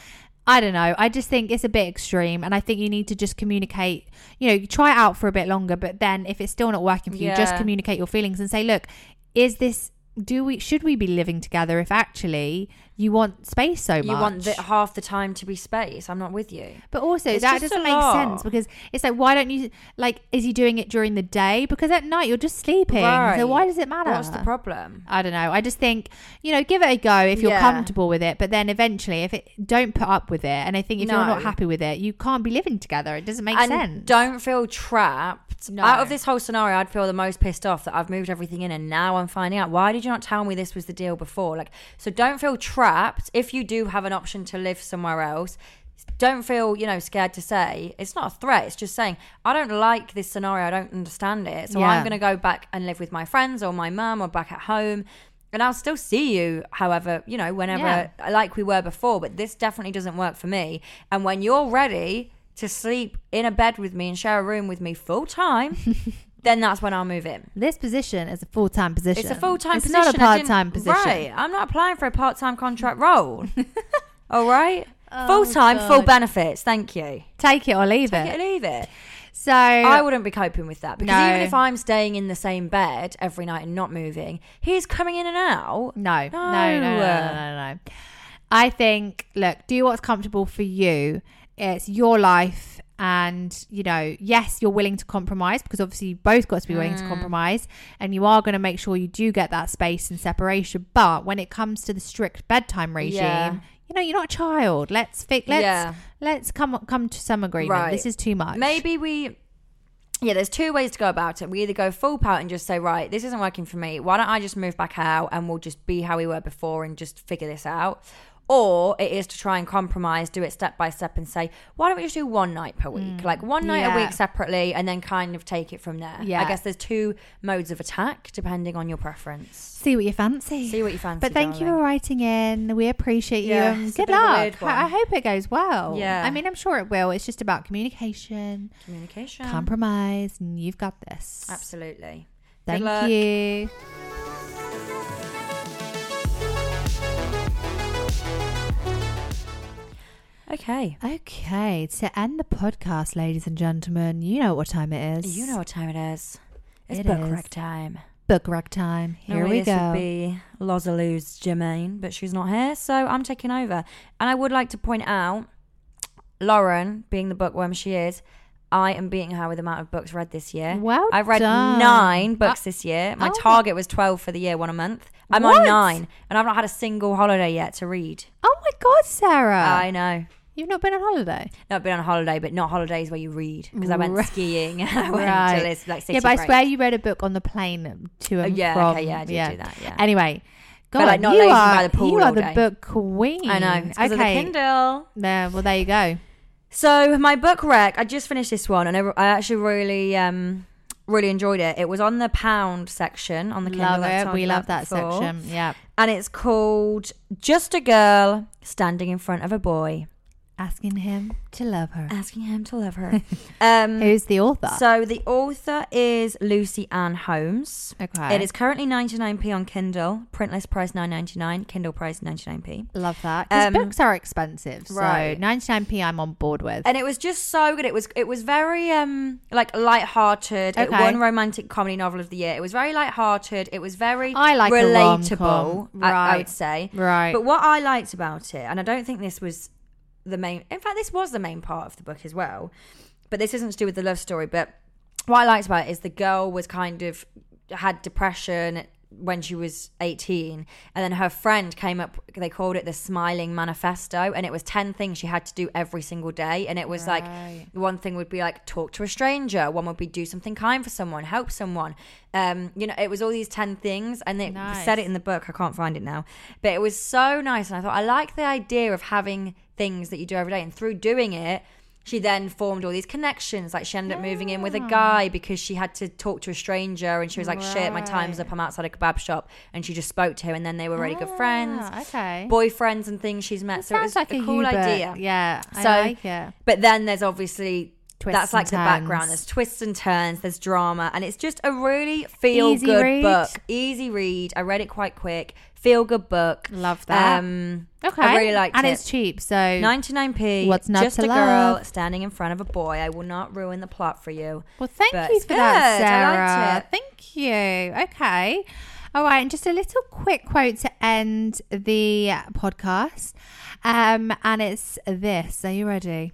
I don't know. I just think it's a bit extreme, and I think you need to just communicate. You know, try it out for a bit longer, but then if it's still not working for you, just communicate your feelings and say, "Look, is this do we should we be living together if actually you want space so much? You want the, half the time to be space. I'm not with you. But also It's that doesn't make lot. sense because it's like why don't you like is he doing it during the day? Because at night you're just sleeping. Right. So why does it matter? What's the problem? I don't know. I just think, you know, give it a go if you're Yeah. comfortable with it, but then eventually if it don't put up with it and I think if you're not happy with it, you can't be living together. It doesn't make and sense. don't feel trapped. No. Out of this whole scenario, I'd feel the most pissed off that I've moved everything in and now I'm finding out. Why did you not tell me this was the deal before? Like, so don't feel trapped. If you do have an option to live somewhere else, don't feel, you know, scared to say it's not a threat. It's just saying, I don't like this scenario. I don't understand it. So Yeah. I'm going to go back and live with my friends or my mum or back at home. And I'll still see you, however, you know, whenever, Yeah. like we were before. But this definitely doesn't work for me. And when you're ready to sleep in a bed with me and share a room with me full time, then that's when I'll move in. this position is a full time position. It's a full time position. It's not a part time position. Right. I'm not applying for a part time contract role. All right. Oh, full time, full benefits. Thank you. Take it or leave Take it. it or leave it. So I wouldn't be coping with that because No. even if I'm staying in the same bed every night and not moving, he's coming in and out. No, no, no, no, no, No. no, no, no. I think, look, do what's comfortable for you. It's your life. And, you know, yes, you're willing to compromise because obviously you both got to be willing to mm. compromise and you are going to make sure you do get that space and separation. But when it comes to the strict bedtime regime, Yeah. you know, you're not a child. Let's fix, let's, Yeah. let's come, come to some agreement. Right. This is too much. Maybe we. Yeah, there's two ways to go about it. We either go full pout and just say, right, this isn't working for me. Why don't I just move back out and we'll just be how we were before and just figure this out? Or it is to try and compromise, do it step by step and say, why don't we just do one night per week? Like one night Mm. Yeah. a week separately and then kind of take it from there. Yeah. I guess there's two modes of attack depending on your preference. See what you fancy. See what you fancy. But thank you for writing in. We appreciate you. Yeah, a good bit of a luck. I hope it goes well. Yeah. I mean, I'm sure it will. It's just about communication, Communication. compromise, and you've got this. Absolutely. Thank you. Okay. Okay, to end the podcast, ladies and gentlemen, you know what time it is. You know what time it is. It's It book is. rec time. book rec time. Here Normally we this go. would be Lozalou's Jermaine, but she's not here, so I'm taking over. And I would like to point out, Lauren, being the bookworm she is, I am beating her with the amount of books read this year. Well I've read done. nine books uh, this year. My oh. target was 12 for the year, one a month. I'm What? on nine, and I've not had a single holiday yet to read. oh my God, Sarah. I know. You've not been on holiday. No, I've been on holiday, but not holidays where you read because I went skiing I went Right. to this like city yeah, but I swear you read a book on the plane to Oh, and yeah, from. okay, yeah, I did do that, yeah. Anyway, God, But, like, not you are, by the pool You are the day. book queen. I know. It's 'cause of the okay. Kindle. Yeah. well, there you go. So my book rec, I just finished this one, and I, I actually really, um, really enjoyed it. It was on the pound section on the Kindle. love it. We love that before. section. Yeah. and it's called "Just a Girl Standing in Front of a Boy, Asking him to love her. Asking Him to Love Her." um, Who's the author? so the author is Lucy-Anne Holmes. okay. It is currently 99p on Kindle, printless price 9.99, Kindle price 99p. Love that. Because Um, books are expensive. So right. 99p I'm on board with. and it was just so good. It was it was very um like light-hearted. It Okay. won romantic comedy novel of the year. It was very light-hearted. It was very I like relatable. I, I Right. would say. right. But what I liked about it, and I don't think this was the main. In fact, this was the main part of the book as well. But this isn't to do with the love story. But what I liked about it is the girl was kind of had depression when she was 18 and then her friend came up they called it the smiling manifesto and it was 10 things she had to do every single day and it was Right. like one thing would be like talk to a stranger one would be do something kind for someone help someone um you know it was all these 10 things and they Nice. said it in the book i can't find it now but it was so nice and i thought i like the idea of having things that you do every day and through doing it she then formed all these connections like she ended up moving in with a guy because she had to talk to a stranger and she was like shit my time's up i'm outside a kebab shop and she just spoke to him and then they were really good friends Ah, Okay. boyfriends and things she's met so it was like a cool book. idea Yeah. I like it. but then there's obviously Twists that's like the background. There's twists and turns. There's drama, and it's just a really feel Easy good read. book. Easy read. I read it quite quick. Feel good book. Love that. Um, okay. I really liked and it. it's cheap. So 99p. What's not just to a girl standing in front of a boy. I will not ruin the plot for you. Well, thank But you for that, good. I liked Sarah. it. Thank you. Okay. All right, and just a little quick quote to end the podcast. Um, and it's this. Are you ready?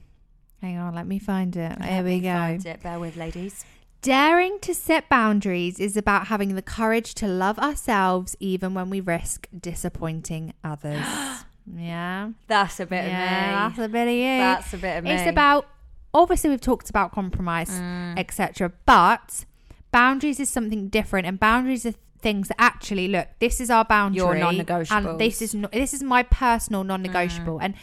Hang on, let me find it. Here we go. Find it. Bear with, ladies. Daring to set boundaries is about having the courage to love ourselves even when we risk disappointing others. yeah. That's a bit yeah, of me. that's a bit of you. That's a bit of me. It's about obviously we've talked about compromise, Mm. etc. But boundaries is something different, and boundaries are things that actually look. This is our boundary, Your and non-negotiables. this is no, this is my personal non-negotiable. Mm. And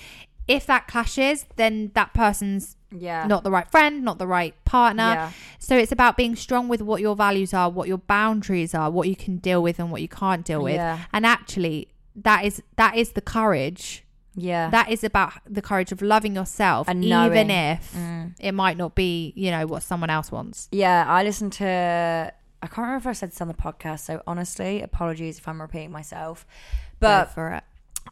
if that clashes, then that person's yeah. not the right friend, not the right partner. Yeah. So it's about being strong with what your values are, what your boundaries are, what you can deal with and what you can't deal with. Yeah. And actually, that is that is the courage. Yeah. That is about the courage of loving yourself, And even if Mm. it might not be, you know, what someone else wants. Yeah, I listened to. I can't remember if I said this on the podcast, so honestly, apologies if I'm repeating myself. Go But for it.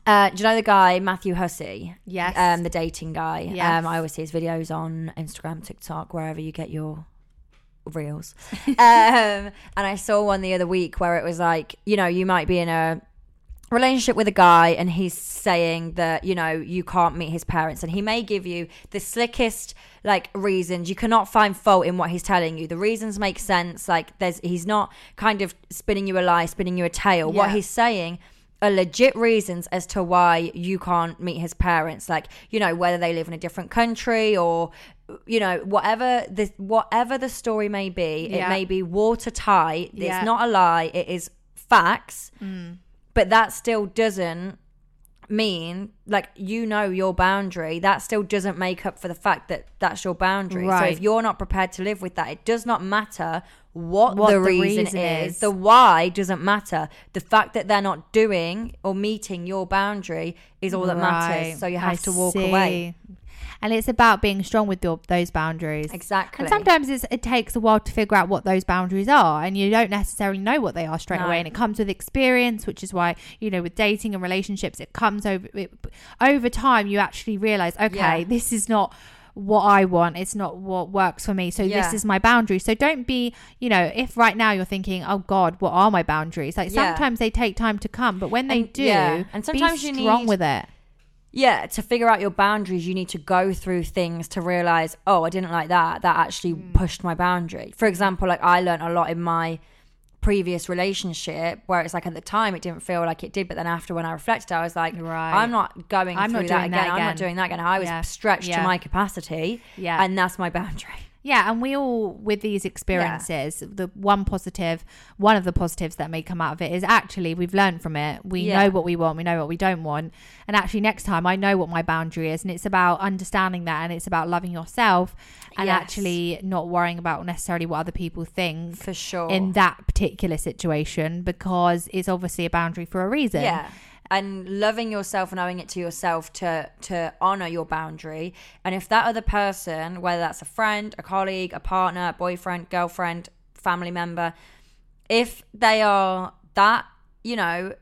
Uh, do you know the guy Matthew Hussey? Yes. Um, the dating guy. Yes. Um, I always see his videos on Instagram, TikTok, wherever you get your reels. um, and I saw one the other week where it was like, you know, you might be in a relationship with a guy and he's saying that you know you can't meet his parents and he may give you the slickest like reasons you cannot find fault in what he's telling you the reasons make sense like there's he's not kind of spinning you a lie spinning you a tale what he's saying are legit reasons as to why you can't meet his parents like you know whether they live in a different country or you know whatever the whatever the story may be Yeah. it may be watertight Yeah. it's not a lie it is facts Mm. but that still doesn't mean like you know your boundary that still doesn't make up for the fact that that's your boundary so if you're not prepared to live with that it does not matter what, What the, the reason, reason is. is. the why doesn't matter the fact that they're not doing or meeting your boundary is all that matters so you have I to walk away. And it's about being strong with your, those boundaries. exactly And sometimes it's, it takes a while to figure out what those boundaries are, and you don't necessarily know what they are straight No. away. And it comes with experience, which is why you know with dating and relationships, it comes over it, over time. You actually realize, okay, Yeah. this is not what I want. It's not what works for me. So Yeah. this is my boundary. So don't be, you know, if right now you're thinking, oh God, what are my boundaries? Like Yeah. sometimes they take time to come, but when they And- do, yeah. And sometimes be you need- with it. yeah to figure out your boundaries you need to go through things to realize oh i didn't like that that actually Hmm. pushed my boundary for example like i learned a lot in my previous relationship where it's like at the time it didn't feel like it did but then after when i reflected i was like Right. i'm not going I'm not through that doing again. that i'm not doing that again i was Yeah. stretched Yeah. to my capacity Yeah. and that's my boundary Yeah, and we all with these experiences, the one positive, one of the positives that may come out of it is actually we've learned from it. We Yeah. know what we want, we know what we don't want. And actually next time I know what my boundary is and it's about understanding that and it's about loving yourself and Yes. actually not worrying about necessarily what other people think for sure in that particular situation because it's obviously a boundary for a reason. Yeah. And loving yourself and owing it to yourself to to honor your boundary. And if that other person, whether that's a friend, a colleague, a partner, a boyfriend, girlfriend, family member, if they are that, you know,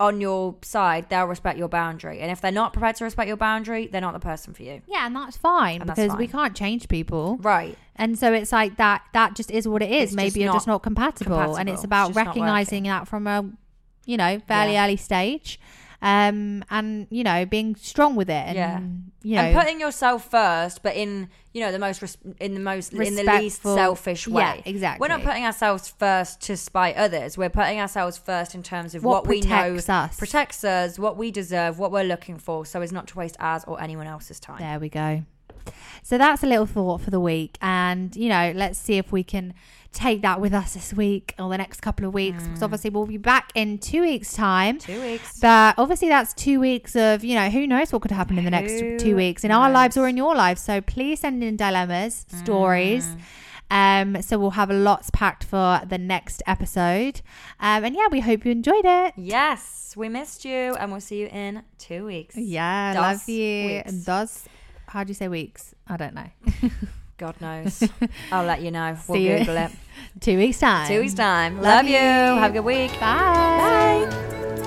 on your side, they'll respect your boundary. And if they're not prepared to respect your boundary, they're not the person for you. Yeah, and that's fine And that's because we can't change people. Right. And so it's like that that just is what it is. It's Maybe just you're just not compatible. And it's about It's recognizing that from a you know, fairly Yeah. early stage. Um and you know, being strong with it and Yeah. you know and putting yourself first, but in you know the most res- in the most in the least selfish way. Yeah, exactly. We're not putting ourselves first to spite others. We're putting ourselves first in terms of What what, we know protects us. protects us, what we deserve, what we're looking for, so as not to waste ours or anyone else's time. There we go. So that's a little thought for the week. And, you know, let's see if we can take that with us this week or the next couple of weeks. Mm. Because obviously we'll be back in two weeks' time. Two weeks. But obviously, that's two weeks of, you know, who knows what could happen in the next Who two weeks in our lives or in your lives. So please send in dilemmas, Mm. stories. Um, so we'll have lots packed for the next episode. Um, and yeah, we hope you enjoyed it. Yes, we missed you, and we'll see you in two weeks. Yeah, Dos love you. weeks. Dos, how do you say weeks? I don't know. God knows. I'll let you know. We'll See you. Google it. two weeks time. Two weeks time. Love Love, you. you. Have a good week. Bye. Bye.